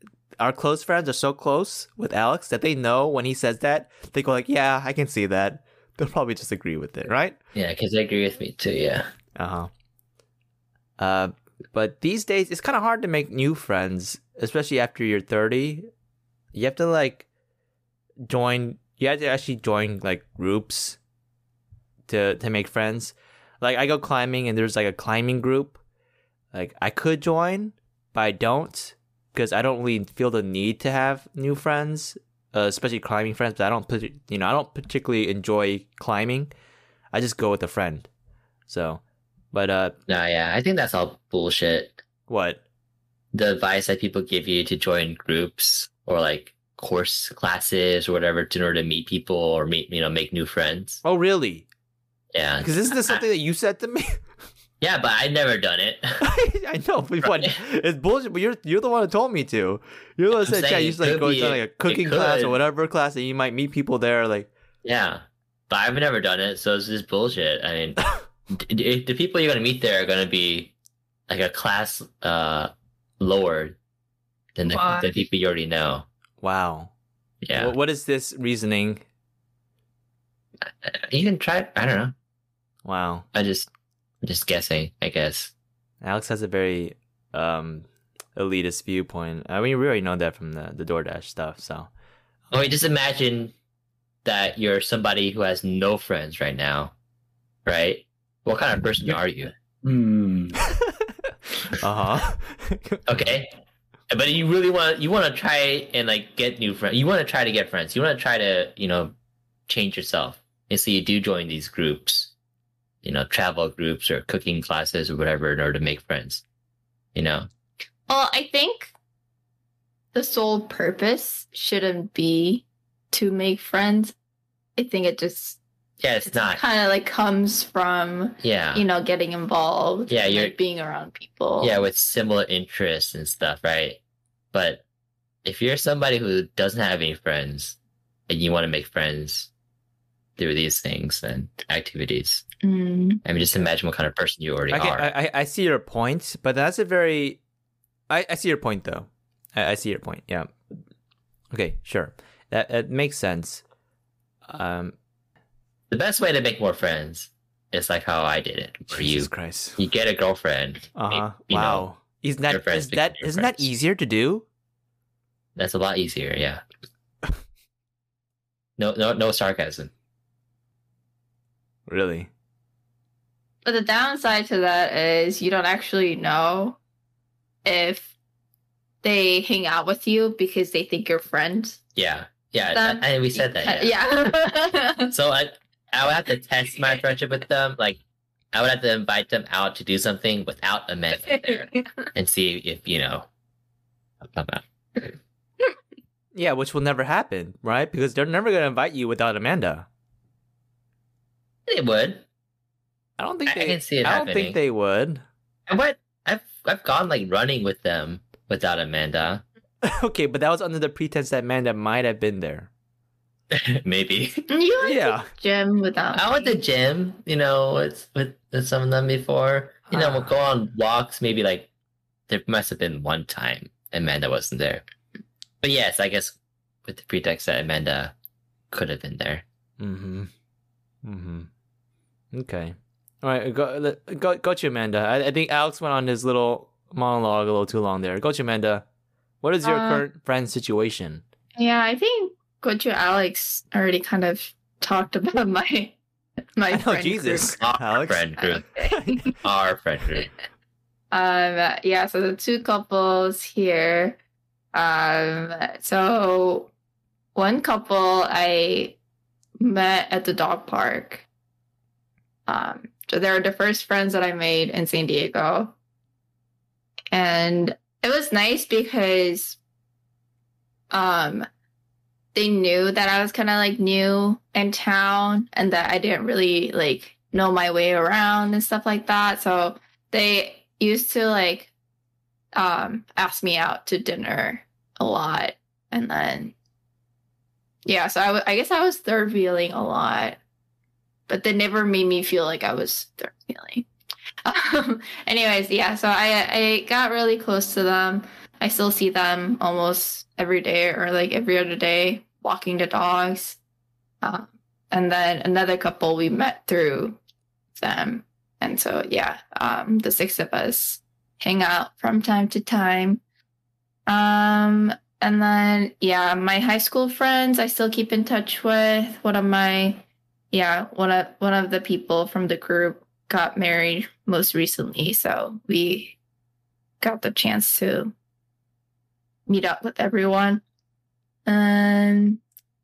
our close friends are so close with Alex that they know when he says that they go like, "Yeah, I can see that." They'll probably just agree with it, right? Yeah, because they agree with me too. Yeah. Uh huh. Uh, but these days it's kind of hard to make new friends, especially after you're thirty. You have to like join. You have to actually join like groups to to make friends. Like I go climbing and there's like a climbing group. Like I could join, but I don't because I don't really feel the need to have new friends, uh, especially climbing friends. But I don't, you know, I don't particularly enjoy climbing. I just go with a friend. So, but uh, No, yeah, I think that's all bullshit. what? The advice that people give you to join groups or like course classes or whatever to in order to meet people or meet, you know, make new friends. Oh, really? Yeah. Because isn't this something that you said to me? Yeah, but I've never done it. I know, but what? It's bullshit. But you're you're the one who told me to. You're the one who said, "Yeah, saying you it should like could go to like a cooking class or whatever class, and you might meet people there." Like, yeah, but I've never done it, so it's just bullshit. I mean, d- d- the people you're gonna meet there are gonna be like a class uh lower than the, the people you already know. Wow. Yeah, What, what is this reasoning? you can try. I don't know. Wow. I just, I'm just guessing. I guess. Alex has a very um elitist viewpoint. I mean, we already know that from the the DoorDash stuff. So, Oh, wait, just imagine that you're somebody who has no friends right now, right? What kind of person are you? Hmm. uh huh. Okay, but you really want you want to try and like get new friends. You want to try to get friends. You want to try to you know change yourself, and so you do join these groups, you know, travel groups or cooking classes or whatever in order to make friends. You know, Well, I think the sole purpose shouldn't be to make friends. I think it just yeah, it's not. kind of like comes from Yeah, you know getting involved. Yeah, you're- like, being around people. yeah, with similar interests and stuff, right? But if you're somebody who doesn't have any friends and you want to make friends through these things and activities, Mm. I mean, just imagine what kind of person you already Okay, are. I, I I see your point, but that's a very, I, I see your point though. I, I see your point. Yeah. Okay, sure. That that makes sense. Um, the best way to make more friends is like how I did it, where you Jesus Christ. you get a girlfriend. Uh huh. you know, Wow. Isn't that your friends is that become your isn't that easier to do? That's a lot easier. Yeah. No, no, no sarcasm. Really? but the downside to that is you don't actually know if they hang out with you because they think you're friends. Yeah, yeah, and we said that. Yeah. Yeah. So I, I would have to test my friendship with them. Like, I would have to invite them out to do something without Amanda there, and see if you know. I'll come out. Yeah, which will never happen, right? Because they're never gonna invite you without Amanda. They would. I don't think I- I they. can see it I don't think they would. And what I've I've gone like running with them without Amanda. okay, but that was under the pretense that Amanda might have been there. Maybe. you went Yeah. to gym without. I went to me. gym, you know, with, with with some of them before. You know, we'll go on walks. Maybe like there must have been one time Amanda wasn't there. But yes, I guess with the pretext that Amanda could have been there. Mm-hmm. Mm-hmm. Okay. All right. Go. let- Go. Gochu Amanda. I, I think Alex went on his little monologue a little too long there. Gochu Amanda. What is your Uh, current friend situation? Yeah, I think Gochu Alex already kind of talked about my my I know, friend Jesus, Our Alex. friend group. group. Our friend group. um yeah, so the two couples here. Um so one couple I met at the dog park. Um so they were the first friends that I made in San Diego. And it was nice because um they knew that I was kind of like new in town and that I didn't really like know my way around and stuff like that. So they used to like um ask me out to dinner a lot and then yeah so I w- I guess i was third wheeling a lot but they never made me feel like i was third wheeling um, anyways yeah so i i got really close to them. I still see them almost every day or like every other day walking the dogs. Um, and then another couple we met through them. And so yeah um the six of us hang out from time to time. Um and then yeah my high school friends i still keep in touch with. One of my yeah one of one of the people from the group got married most recently. So we got the chance to meet up with everyone and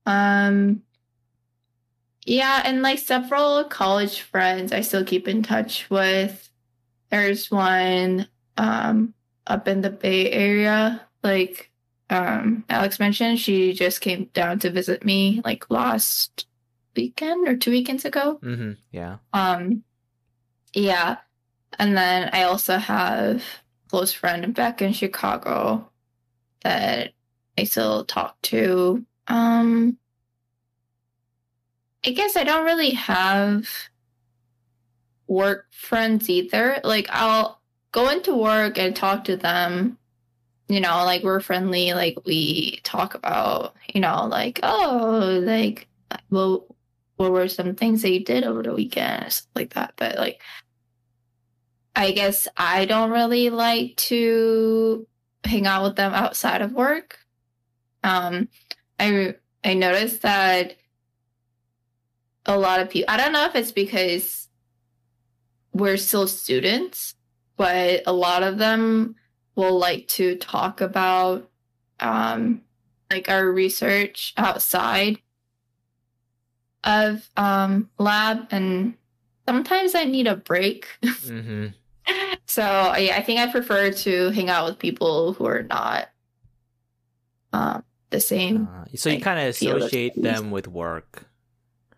um yeah and like several college friends i still keep in touch with there's one um up in the bay area like um alex mentioned she just came down to visit me like last weekend or two weekends ago Mm-hmm. Yeah. um yeah and then i also have close friend back in chicago that i still talk to um i guess i don't really have work friends either. Like i'll go into work and talk to them. You know like we're friendly like we talk about you know like oh like well what were some things that you did over the weekend stuff like that. But like i guess i don't really like to hang out with them outside of work um i i noticed that a lot of people i don't know if it's because we're still students but a lot of them will like to talk about um like our research outside of um lab and sometimes I need a break. Mm-hmm. so yeah, I think I prefer to hang out with people who are not um the same. Uh, so you like, kind of associate them with work.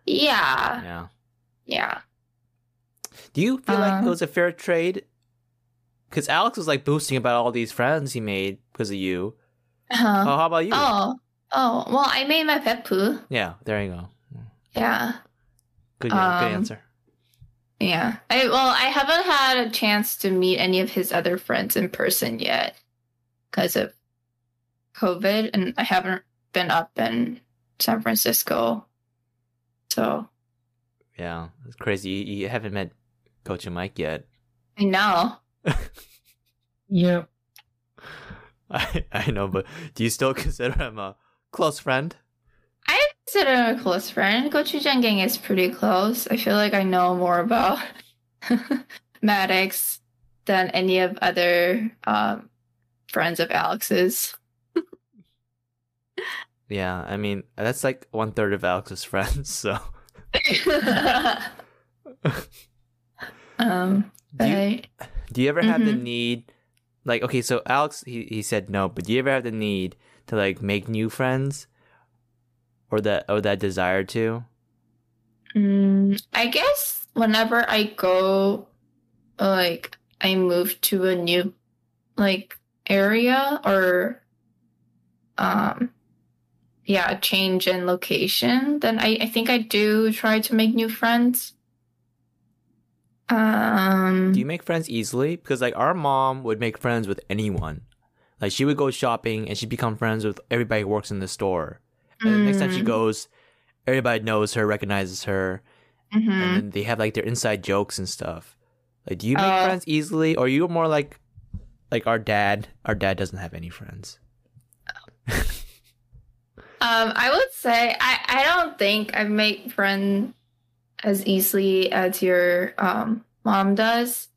Yeah. Yeah. Yeah. Do you feel like it Uh, was a fair trade? Because Alex was like boasting about all these friends he made because of you. Uh-huh. Oh, how about you? Oh. Oh, well, I made my pet poo. Yeah, there you go. Yeah. Good, good Um, answer. Yeah. I well, I haven't had a chance to meet any of his other friends in person yet because of COVID and I haven't been up in San Francisco. So, Yeah, it's crazy. You, you haven't met Gochu Mike yet. I know. Yeah. I I know, but do you still consider him a close friend? I consider him a close friend. Gochujang gang is pretty close. I feel like I know more about Maddox than any of other um, friends of Alex's. Yeah, I mean that's like one third of Alex's friends. So um, do you, do you ever have the Mhm. need, like, okay, so Alex he he said no, but do you ever have the need to like make new friends, or that or that desire to? Mm, I guess whenever I go, like, I move to a new, like, area or, um, yeah, change in location, then I, I think I do try to make new friends. Um, Do you make friends easily? Because like our mom would make friends with anyone. Like she would go shopping and she'd become friends with everybody who works in the store. And the next time she Mm. goes, everybody knows her, recognizes her, mhm. and then they have like their inside jokes and stuff. Like, do you make Uh, friends easily, or you're more like, like our dad? Our dad doesn't have any friends. Um, I would say I, I don't think I make friends as easily as your um, mom does,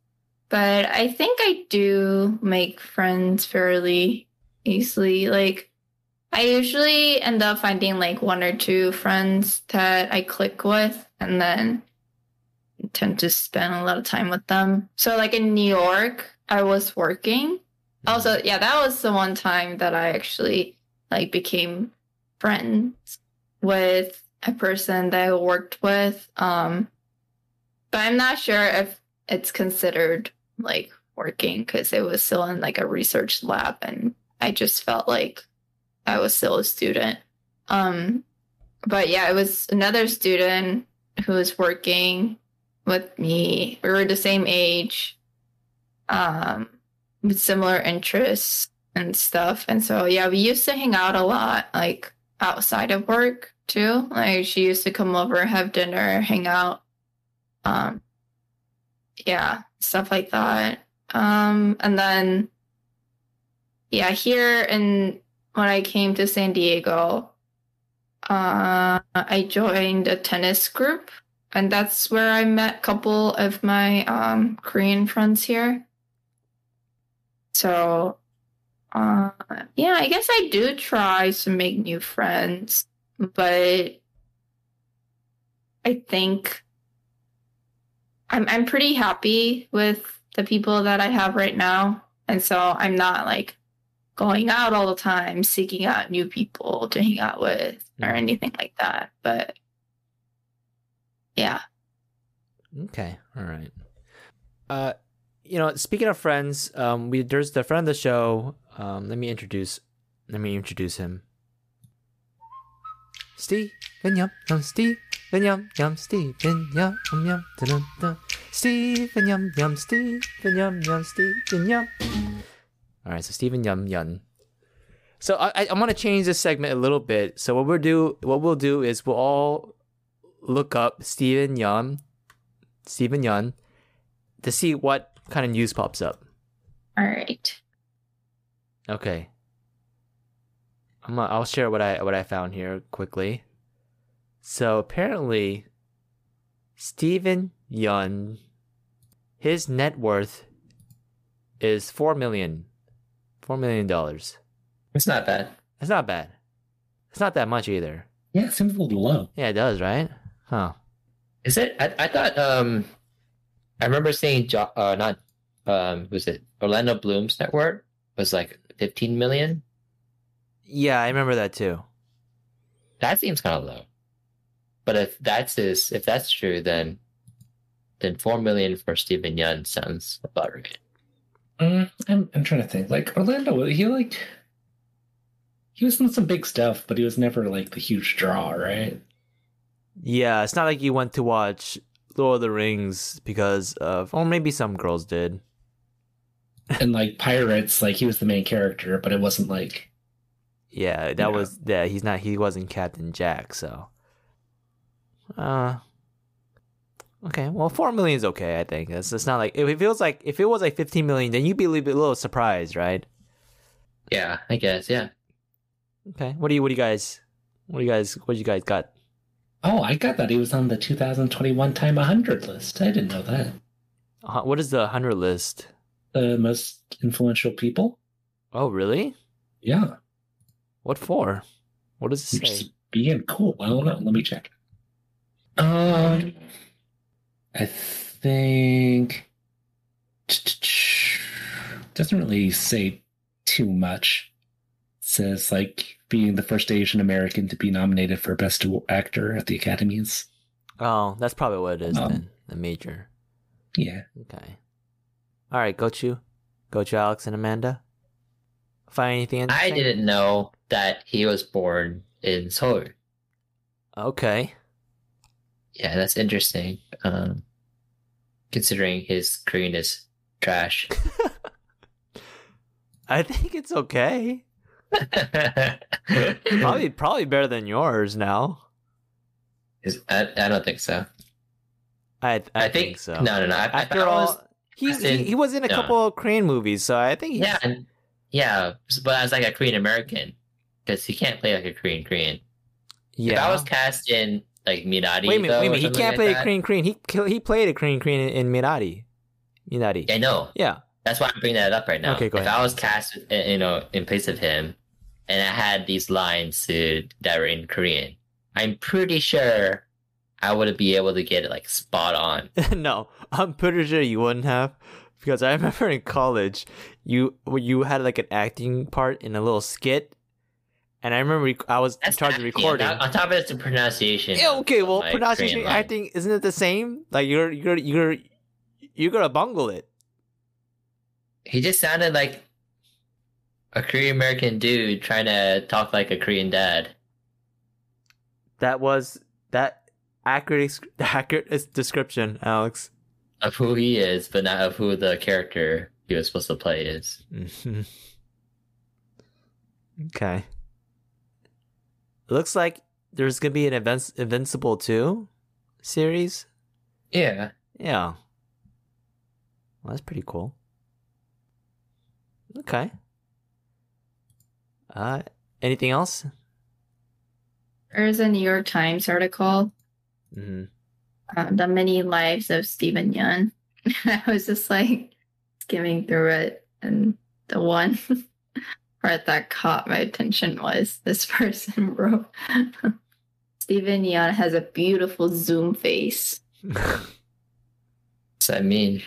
but I think I do make friends fairly easily. Like, I usually end up finding like one or two friends that I click with, and then tend to spend a lot of time with them. So, like in New York, I was working. Also, yeah, that was the one time that I actually like became friends with a person that I worked with. Um, but I'm not sure if it's considered like working because it was still in like a research lab and I just felt like I was still a student. Um, but yeah, it was another student who was working with me. We were the same age, um, with similar interests and stuff. And so, yeah, we used to hang out a lot, like outside of work too. Like she used to come over, have dinner, hang out. Um, yeah, stuff like that. Um, and then, yeah, here and when I came to San Diego, uh, I joined a tennis group, and that's where I met a couple of my um, Korean friends here. So, uh, yeah, I guess I do try to make new friends, but I think I'm I'm pretty happy with the people that I have right now, and so I'm not like going out all the time seeking out new people to hang out with or Mhm. anything like that. But yeah, Okay, all right. Uh, you know, speaking of friends, um, we there's the friend of the show. Um, let me introduce. Let me introduce him. Steven Yum Yum Steven Yum Yum Steven Yum Yum dun, dun, dun. Steven Yum Yum Steven Yum Yum Steven Yum. All right, so Steven Yum Yum. So I, I I'm gonna change this segment a little bit. So what we'll do what we'll do is we'll all look up Steven Yum Steven Yeun to see what kind of news pops up. all right. Okay. I'm I'll share what I what I found here quickly. So apparently Steven Yeun his net worth is 4 million. 4 million dollars. It's not bad. It's not bad. It's not that much either. Yeah, it seems a little low. Yeah, it does, right? Huh. Is it? I, I thought. Um, I remember seeing. Jo- uh, not. Um, was it Orlando Bloom's net worth was like fifteen million? Yeah, I remember that too. That seems kind of low. But if that's his, if that's true, then then four million for Steven Yeun sounds about right. Mm, I'm I'm trying to think. Like Orlando, he like he was in some big stuff, but he was never like the huge draw, right? Yeah, it's not like you went to watch Lord of the Rings because of, or maybe some girls did. And like Pirates, like he was the main character, but it wasn't like Yeah, that Yeah. was yeah. He's not. He wasn't Captain Jack. So, uh, okay. Well, four million is okay. I think it's. It's not like if it feels like if it was like fifteen million, then you'd be a little, bit, a little surprised, right? Yeah, I guess. Yeah. Okay. What do you? What do you guys? What do you guys? What do you guys got? oh, I got that he was on the 2021 Time 100 list. I didn't know that. Uh, what is the hundred list? The most influential people. Oh, really? Yeah, What for? What does it say? just being cool. I don't know. Let me check. Um, I think doesn't really say too much. It says like being the first Asian American to be nominated for Best Actor at the Academies. Oh, that's probably what it is Um, then. The major. Yeah. Okay. All right, Gochu, Gochu, Alex, and Amanda. Find anything interesting? I didn't know that he was born in Seoul. Okay. Yeah, that's interesting. Um, considering his Korean is trash. I think it's okay. Probably, probably better than yours now. Is- I, I don't think so. I, I, I, think, so. no, no, no. I, After all, was- in- he, he was in a no. couple of Korean movies, so I think he's, yeah, and, yeah, but as like a Korean American, because he can't play like a Korean Korean. yeah. If I was cast in like Minari, wait a minute, though, wait a minute. He can't like play a Korean Korean. He he played a Korean Korean in, in Minari. Minari. I know. Yeah. That's why I'm bringing that up right now. Okay, go if ahead. I was cast, uh, you know, in place of him, and I had these lines uh, that were in Korean, I'm pretty sure I wouldn't be able to get it like spot on. no, I'm pretty sure you wouldn't have, because I remember in college, you you had like an acting part in a little skit, and I remember rec- I was in charge of acting. recording. On, on top of it, it's the pronunciation. Yeah, okay, well, pronunciation Korean line. acting isn't it the same? Like you're you're you're you're gonna bungle it. He just sounded like a Korean American dude trying to talk like a Korean dad. That was that accurate ex- accurate description, Alex. Of who he is, but not of who the character he was supposed to play is. Mhm. okay. Looks like there's gonna be an Invinci- Invincible 2 series. Yeah. Yeah. Well, that's pretty cool. Okay. Uh, anything else? There's a New York Times article, hmm um, The Many Lives of Steven Yeun. I was just like skimming through it, and the one part that caught my attention was this person wrote Steven Yeun has a beautiful Zoom face. What's that mean?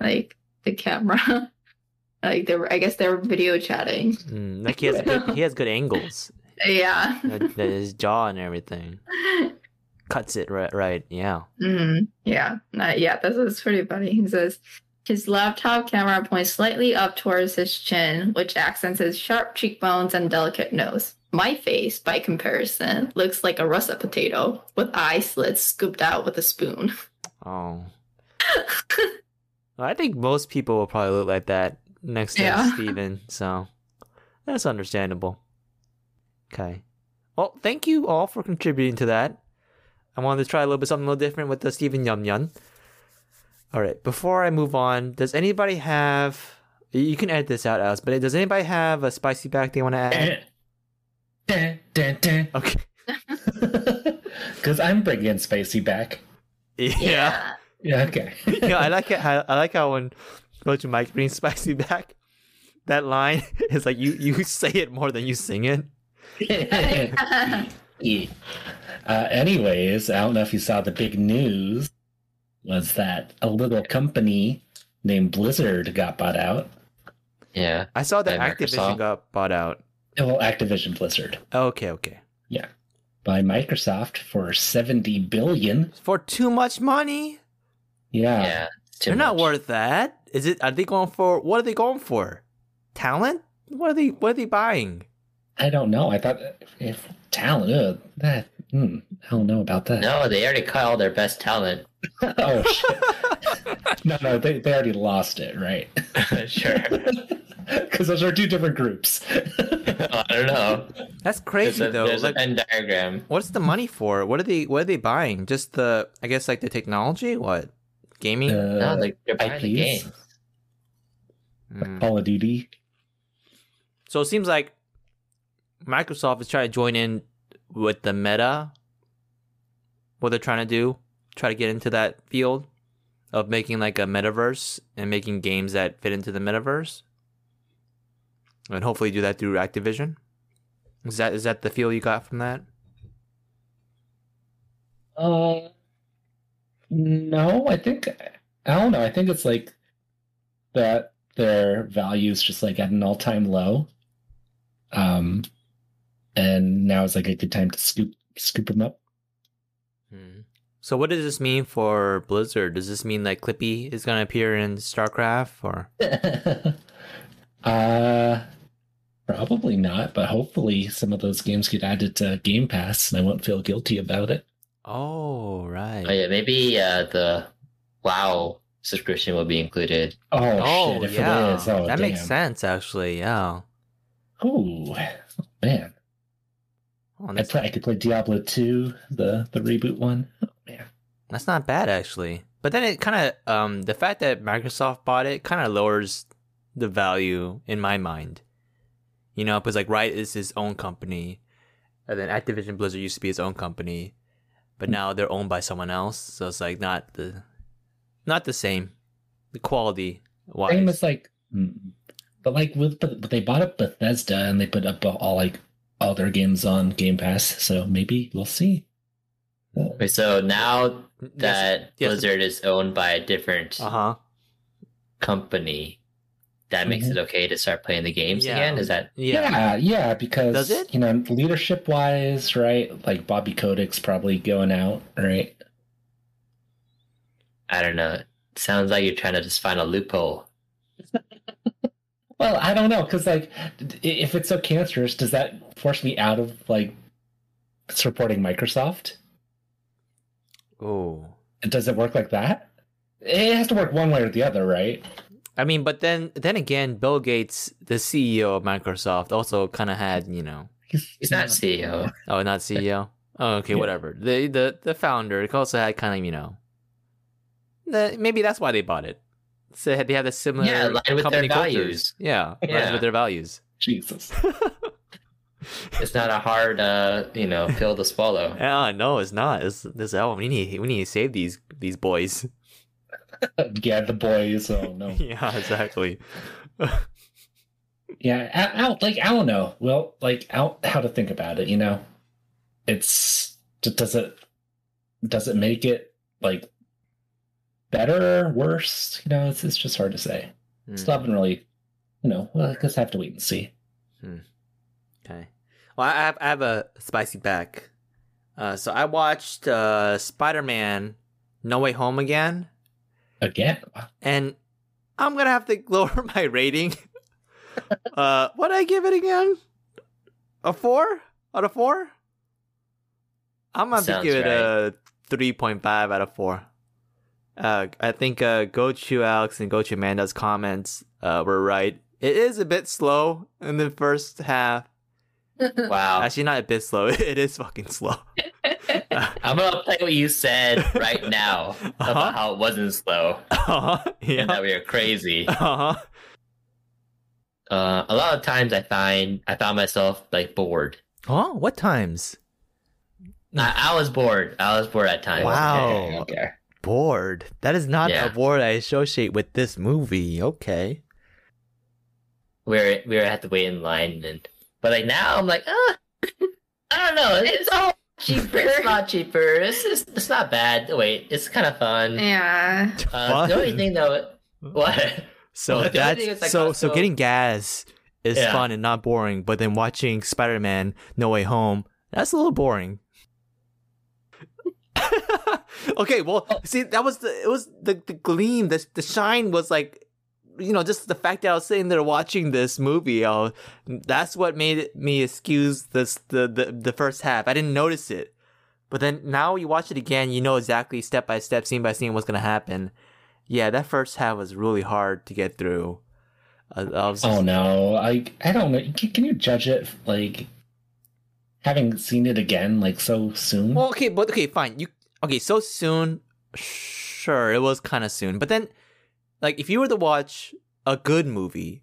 Like the camera. Like they were, I guess they were video chatting. Mm, like he has good, he has good angles. Yeah. That- that his jaw and everything cuts it right. Right. Yeah. Mm, yeah, uh, yeah, this is pretty funny. He says his laptop camera points slightly up towards his chin, which accents his sharp cheekbones and delicate nose. My face, by comparison, looks like a russet potato with eye slits scooped out with a spoon. Oh. I think most people will probably look like that next to Yeah. Steven, so that's understandable. Okay. Well, thank you all for contributing to that. I wanted to try a little bit something a little different with the Steven Yum Yum. All right, before I move on, does anybody have you can edit this out, Alice, but does anybody have a spicy back they want to add? Dun, dun, dun. Okay. Because I'm bringing spicy back. Yeah. Yeah, okay. yeah, I like it. How, I like how when Gochu Mike brings spicy back, that line is like you you say it more than you sing it. Yeah. Uh, anyways, I don't know if you saw the big news was that a little company named Blizzard got bought out. Yeah. I saw that Activision Microsoft? got bought out. Well, Activision Blizzard Okay, okay. Yeah. By Microsoft for 70 billion. For too much money, Yeah. Yeah. they're not worth that. Is it? Are they going for? What are they going for? Talent? What are they? What are they buying? I don't know. I thought if talent, ugh, that, hmm, I don't know about that. No, they already cut all their best talent. oh, shit. no, no, they, they already lost it, right? sure. Because those are two different groups. I don't know. That's There's crazy a, though. there's Like, a Venn diagram. what's the money for? What are they? What are they buying? Just the? I guess like the technology. What? Gaming? Uh, No, like they're buying the IPs? game. Hmm. Call of Duty. So it seems like Microsoft is trying to join in with the meta. What they're trying to do, try to get into that field. of making like a metaverse and making games that fit into the metaverse, and hopefully do that through Activision. Is that is that the feel you got from that? Uh, no, I think I don't know. I think it's like that their value is just like at an all time low. Um, and now is like a good time to scoop scoop them up. Hmm. So what does this mean for Blizzard? Does this mean that Clippy is gonna appear in StarCraft or? uh, probably not, but hopefully some of those games get added to Game Pass, and I won't feel guilty about it. Oh right. Oh yeah, maybe uh, the WoW subscription will be included. Oh, Oh, shit! If yeah, it is, oh that makes sense actually. Yeah. Ooh, man! Oh, I play. I could play Diablo two, the the reboot one. Oh, man. that's not bad actually. But then it kind of um the fact that Microsoft bought it kind of lowers the value in my mind. You know, because like Riot is his own company, and then Activision Blizzard used to be his own company, but now they're owned by someone else. So it's like not the not the same. The quality wise. Same as like, mm, but like with but they bought up Bethesda and they put up all like all their games on Game Pass. So maybe we'll see. Wait, so now that yes. Blizzard is owned by a different Uh huh. company, that makes Mhm. it okay to start playing the games Yeah. again. Is that Yeah. yeah, yeah, because Does it? you know leadership wise, right? Like Bobby Kotick's probably going out, right? I don't know. It sounds like you're trying to just find a loophole. Well, I don't know because like if it's so cancerous, does that force me out of like supporting Microsoft? Oh. Does it work like that? It has to work one way or the other, right? I mean, but then then again, Bill Gates, the CEO of Microsoft, also kind of had you know. He's not CEO. Oh, not CEO. Oh, okay, Yeah. whatever. The the the founder also had kind of you know. The, maybe that's why they bought it. So they have the similar Yeah, aligned with their company cultures. values. Yeah, aligned Yeah. with their values. Jesus. It's not a hard, uh, you know, pill to swallow. Yeah, no, it's not. It's this album. We need we need to save these these boys. yeah, the boys. Oh no. yeah, exactly. Yeah, I, I don't- like I don't know. Well, like how how to think about it. You know, it's does it does it make it like better, worse? You know, it's it's just hard to say. Mm, Still haven't really, you know. Well, I guess I have to wait and see. Okay. Well, I have I have a spicy back. Uh, so I watched uh Spider Man No Way Home again. Again, and I'm gonna have to lower my rating. uh, what did I give it again? A four out of four. I'm gonna have to give it a three point five out of four. Uh, I think uh, Gochu Alex and Gochu Amanda's comments uh, were right. It is a bit slow in the first half. Wow. Actually, not a bit slow. It is fucking slow. I'm gonna play what you said right now Uh-huh. about how it wasn't slow uh-huh. and that we are crazy. Uh-huh. Uh, a lot of times I find I found myself like bored. Oh, What times? I, I was bored. I was bored at times. Wow. okay, okay. Bored. That is not Yeah. a word I associate with this movie. Okay. We're we were had to wait in line and but like now I'm like ah I don't know it's all cheaper it's not cheaper it's just, it's not bad wait it's kind of fun yeah. uh, the only thing though what So Well, that's like, so so getting gas is Yeah. fun and not boring, but then watching Spider-Man No Way Home, that's a little boring. okay, well, Oh. see that was the it was the the gleam, the the shine was like you know, just the fact that I was sitting there watching this movie, was, that's what made me excuse this the, the the first half. I didn't notice it, but then now you watch it again, you know exactly step by step, scene by scene, what's gonna happen. Yeah, that first half was really hard to get through. I, I was Oh no, I I don't know. Can, can you judge it like having seen it again like so soon? well, okay, but okay, fine. You okay? So soon, sure, it was kind of soon. But then, like, if you were to watch a good movie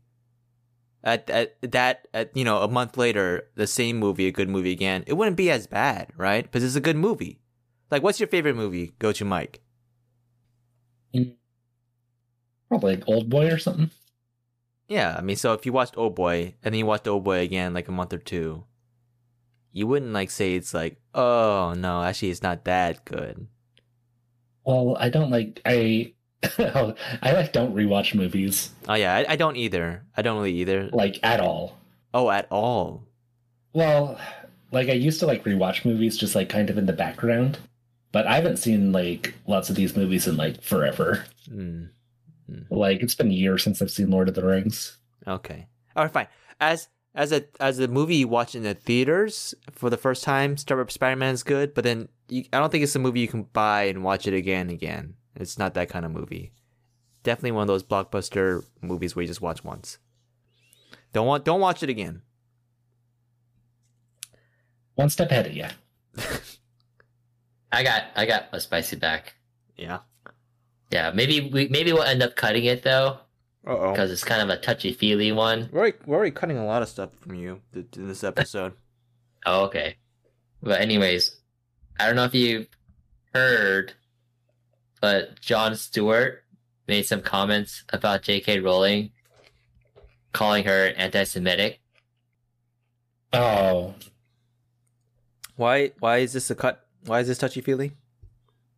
at at that at you know a month later, the same movie, a good movie again, it wouldn't be as bad, right? Because it's a good movie. Like, what's your favorite movie? Gochu Mike. Probably like Old Boy or something. Yeah, I mean, so if you watched Old Boy and then you watched Old Boy again like a month or two, you wouldn't like say it's like, oh no, actually it's not that good. Well, I don't like I. I like don't rewatch movies Oh yeah, I, I don't either. I don't really either. like at all. Oh, at all. Well, like I used to like rewatch movies just like kind of in the background, but I haven't seen like lots of these movies in like forever. Hmm. Like it's been years since I've seen Lord of the Rings. Okay. All right, fine. As as a as a movie you watch in the theaters for the first time, Star Wars Spider Man is good, but then you, I don't think it's a movie you can buy and watch it again and again. It's not that kind of movie. Definitely one of those blockbuster movies where you just watch once. Don't want don't watch it again. One step ahead of you. I got I got a spicy back. Yeah. Yeah, maybe we maybe we'll end up cutting it though Uh oh. because it's kind of a touchy feely one. We're already, we're already cutting a lot of stuff from you th- in this episode. Oh, okay. But anyways, I don't know if you heard, but Jon Stewart made some comments about J.K. Rowling, calling her anti-Semitic. Oh, why why is this a cut? Why is this touchy feely?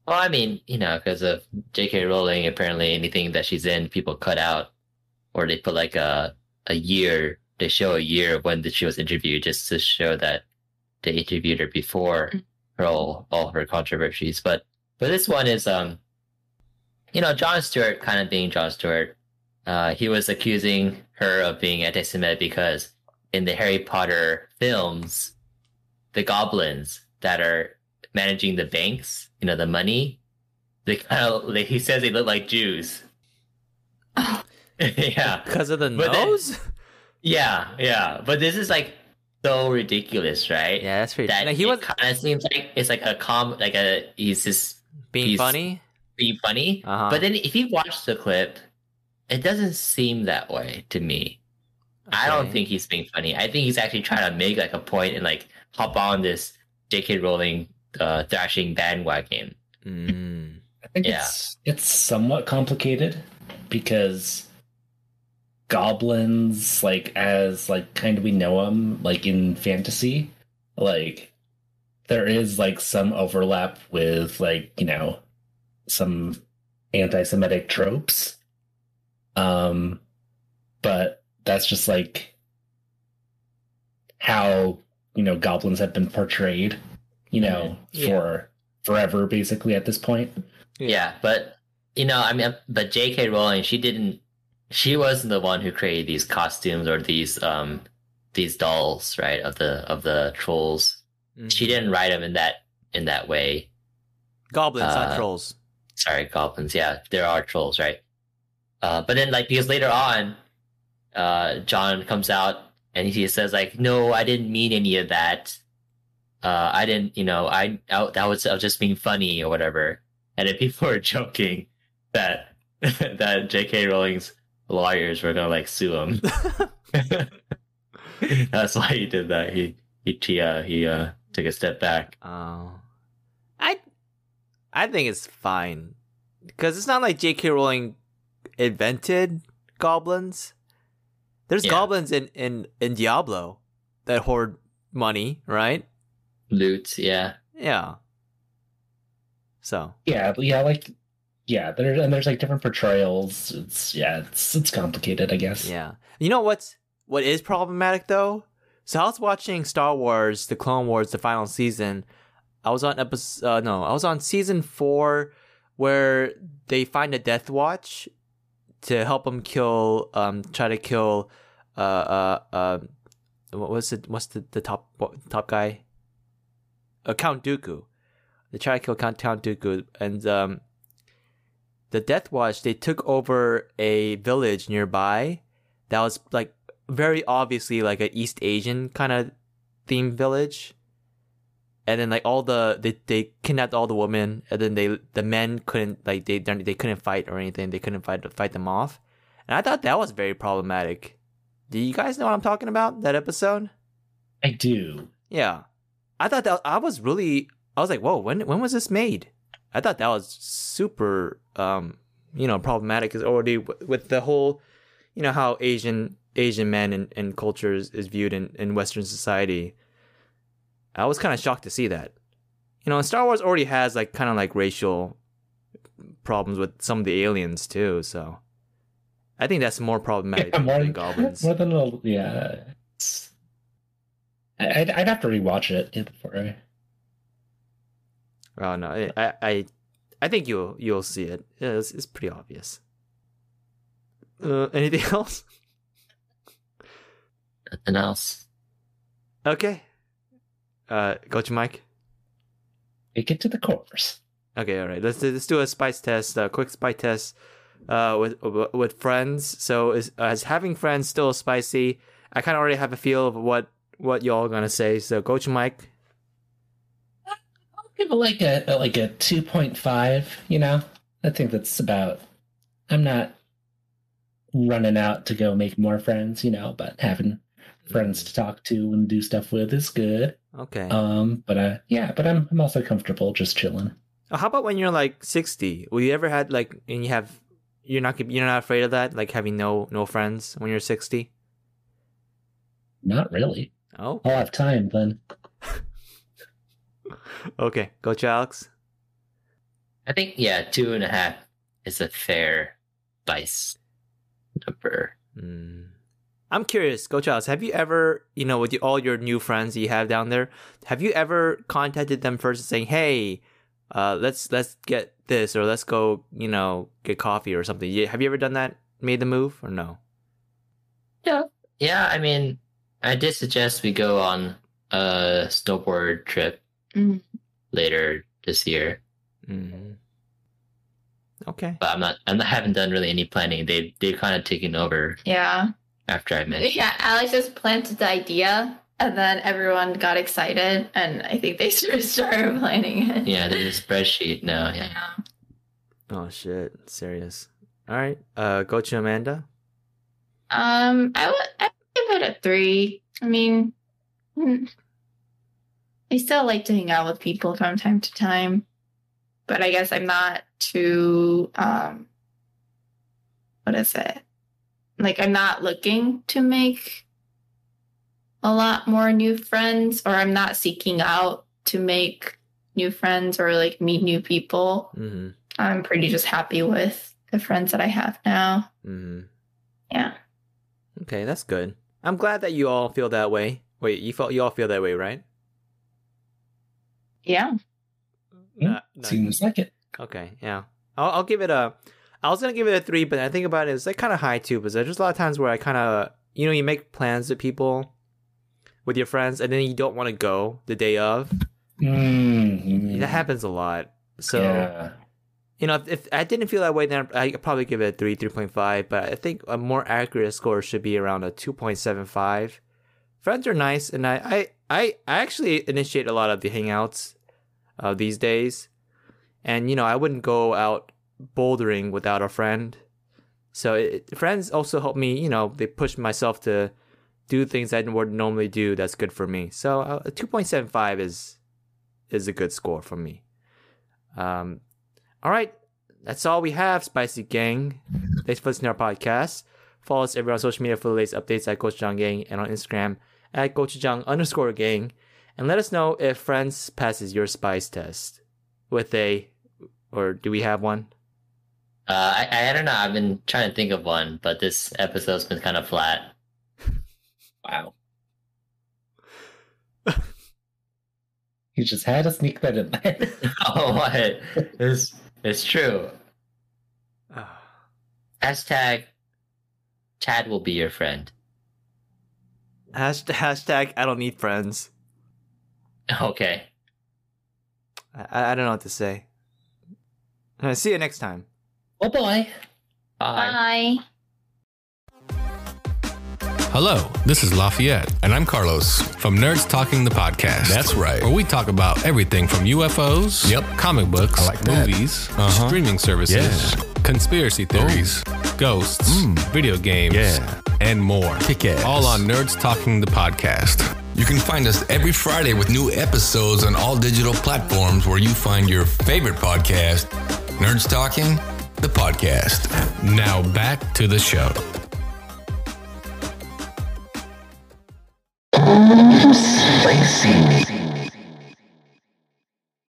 Well, I mean, you know, because of J.K. Rowling, apparently anything that she's in, people cut out, or they put like a a year. They show a year when she was interviewed, just to show that they interviewed her before her all all her controversies. But but this one is um, you know, Jon Stewart kind of being Jon Stewart. Uh, he was accusing her of being anti-Semitic because in the Harry Potter films, the goblins that are managing the banks, you know, the money, they kind of, he says they look like Jews. Oh. yeah. Because of the But then- nose? Yeah. Yeah. But this is like so ridiculous, right? yeah, that's pretty. That Like, he it was kind of seems like it's like a com, like a, he's just being he's- funny. being funny. Uh-huh. But then if you watch the clip, it doesn't seem that way to me. I don't think he's being funny. I think he's actually trying to make like a point and like hop on this J.K. Rowling uh, thrashing bandwagon. Mm. I think Yeah. it's it's somewhat complicated because goblins, like as like kind of we know them, like in fantasy, like there is like some overlap with like you know some anti-Semitic tropes. Um, but that's just like how you know goblins have been portrayed, you know, Yeah. for forever basically at this point. Yeah. but you know, I mean, but J.K. Rowling, she didn't. She wasn't the one who created these costumes or these um these dolls, right? Of the of the trolls. Mhm. She didn't write them in that in that way. Goblins, not uh, trolls. sorry, goblins. Yeah, there are trolls, right? Uh, but then, like, because later on, uh, Jon comes out and he says, like, no, I didn't mean any of that. Uh, I didn't, you know, I, I that was, I was just being funny or whatever. And then people are joking that that J.K. Rowling's lawyers were gonna like sue him. That's why he did that. He he he, uh, he uh, took a step back. Oh, I, I think it's fine because it's not like J.K. Rowling invented goblins. There's Yeah. goblins in in in Diablo that hoard money, right? Loot, yeah. Yeah. So Yeah, but yeah, like yeah, there and there's like different portrayals. It's yeah, it's it's complicated, I guess. yeah, you know what's what is problematic though? So I was watching Star Wars: The Clone Wars, the final season. I was on episode uh, no, I was on season four where they find a Death Watch to help them kill, um, try to kill, uh, uh, uh, what was it? What's the the top top guy? Uh, Count Dooku. They try to kill Count Count Dooku, and um, the Death Watch they took over a village nearby that was like very obviously like an East Asian kind of themed village. And then like all the they, they kidnapped all the women, and then they the men couldn't like they they couldn't fight or anything. They couldn't fight fight them off, and I thought that was very problematic. Do you guys know what I'm talking about? That episode? I do. Yeah, I thought that I was really I was like, whoa, when when was this made? I thought that was super um you know problematic is already w- with the whole, you know how Asian Asian men and, and cultures is viewed in, in Western society. I was kind of shocked to see that. You know, and Star Wars already has like kind of like racial problems with some of the aliens too. So I think that's more problematic Yeah, than more, the goblins. more than a, yeah. I'd, I'd have to rewatch it before I. Oh no, I, I, I, I think you'll you'll see it. Yeah, It's, it's pretty obvious. Uh, anything else? Nothing else. Okay. Uh, Gochu Mike. I get to the course. Okay, all right. Let's do, let's do a spice test. A quick spice test. Uh, with with friends. So is uh, is having friends still spicy? I kind of already have a feel of what what y'all gonna say. So, Gochu Mike. Give it like a like a two point five. You know, I think that's about. I'm not running out to go make more friends. You know, but having friends to talk to and do stuff with is good. Okay. Um, but uh, yeah, but I'm I'm also comfortable just chilling. Uh, How about when you're like sixty? Will you ever had like and you have you're not you're not afraid of that like having no no friends when you're sixty? Not really. Oh, I'll have time then. Okay. Gochu Alex. I think yeah, two and a half is a fair vice number. Mm. I'm curious, Gochu Alex. Have you ever, you know, with you, all your new friends you have down there, have you ever contacted them first, saying, "Hey, uh, let's let's get this, or let's go, you know, get coffee or something"? Have you ever done that? Made the move or no? Yeah, yeah, I mean, I did suggest we go on a snowboard trip Mm. later this year, Mm. Okay. but I'm not. I'm not, haven't done really any planning. They they kind of taken over Yeah. after I mentioned. Yeah, Alex just planted the idea and then everyone got excited and I think they sort of started planning it. Yeah, there's a spreadsheet now. Yeah. Yeah. Oh shit! Serious. All right. Uh, Gochu Amanda. Um, I would I would give it a three. I mean, hmm, I still like to hang out with people from time to time, but I guess I'm not too um, what is it? Like I'm not looking to make a lot more new friends, or I'm not seeking out to make new friends or like meet new people. Mm-hmm. I'm pretty just happy with the friends that I have now. Mm-hmm. Yeah. Okay, that's good. I'm glad that you all feel that way. Wait, you felt you all feel that way, right? Yeah. Yeah, Nah, nah. Seems like it. Okay, yeah. I'll, I'll give it a. I was gonna give it a three, but I think about it, it's like kind of high too. Because there's a lot of times where I kind of, you know, you make plans with people, with your friends, and then you don't want to go the day of. Mm, That happens a lot. So yeah. you know, if, if I didn't feel that way, then I would probably give it a three, three point five. But I think a more accurate score should be around a two point seven five. Friends are nice, and I, I, I, I actually initiate a lot of the hangouts uh, these days. And you know, I wouldn't go out bouldering without a friend. So it, friends also help me. You know, they push myself to do things I would normally do. That's good for me. So uh, a two point seven five is is a good score for me. Um, all right, that's all we have, Spicy Gang. Thanks for listening to our podcast. Follow us everywhere on social media for the latest updates at Gochujang Gang and on Instagram at gochujang underscore gang. And let us know if Friends passes your spice test with a, or do we have one? Uh, I I don't know. I've been trying to think of one, but this episode's been kind of flat. Wow. you just had to sneak that in there. oh, what? It's it's true. Ah, Hashtag Chad will be your friend. Hashtag, hashtag I don't need friends. Okay. I, I don't know what to say. Uh, see you next time. oh boy. Bye. Bye. Hello, this is Lafayette. And I'm Carlos. from Nerds Talking the Podcast. That's right. Where we talk about everything from UFOs, Yep. comic books, like movies, Uh-huh. streaming services, Yeah. Conspiracy theories, ghosts, Mm. video games, Yeah. and more. Kick ass. All on Nerds Talking the Podcast. You can find us every Friday with new episodes on all digital platforms where you find your favorite podcast, Nerds Talking, the the podcast. Now back to the show. Spicy.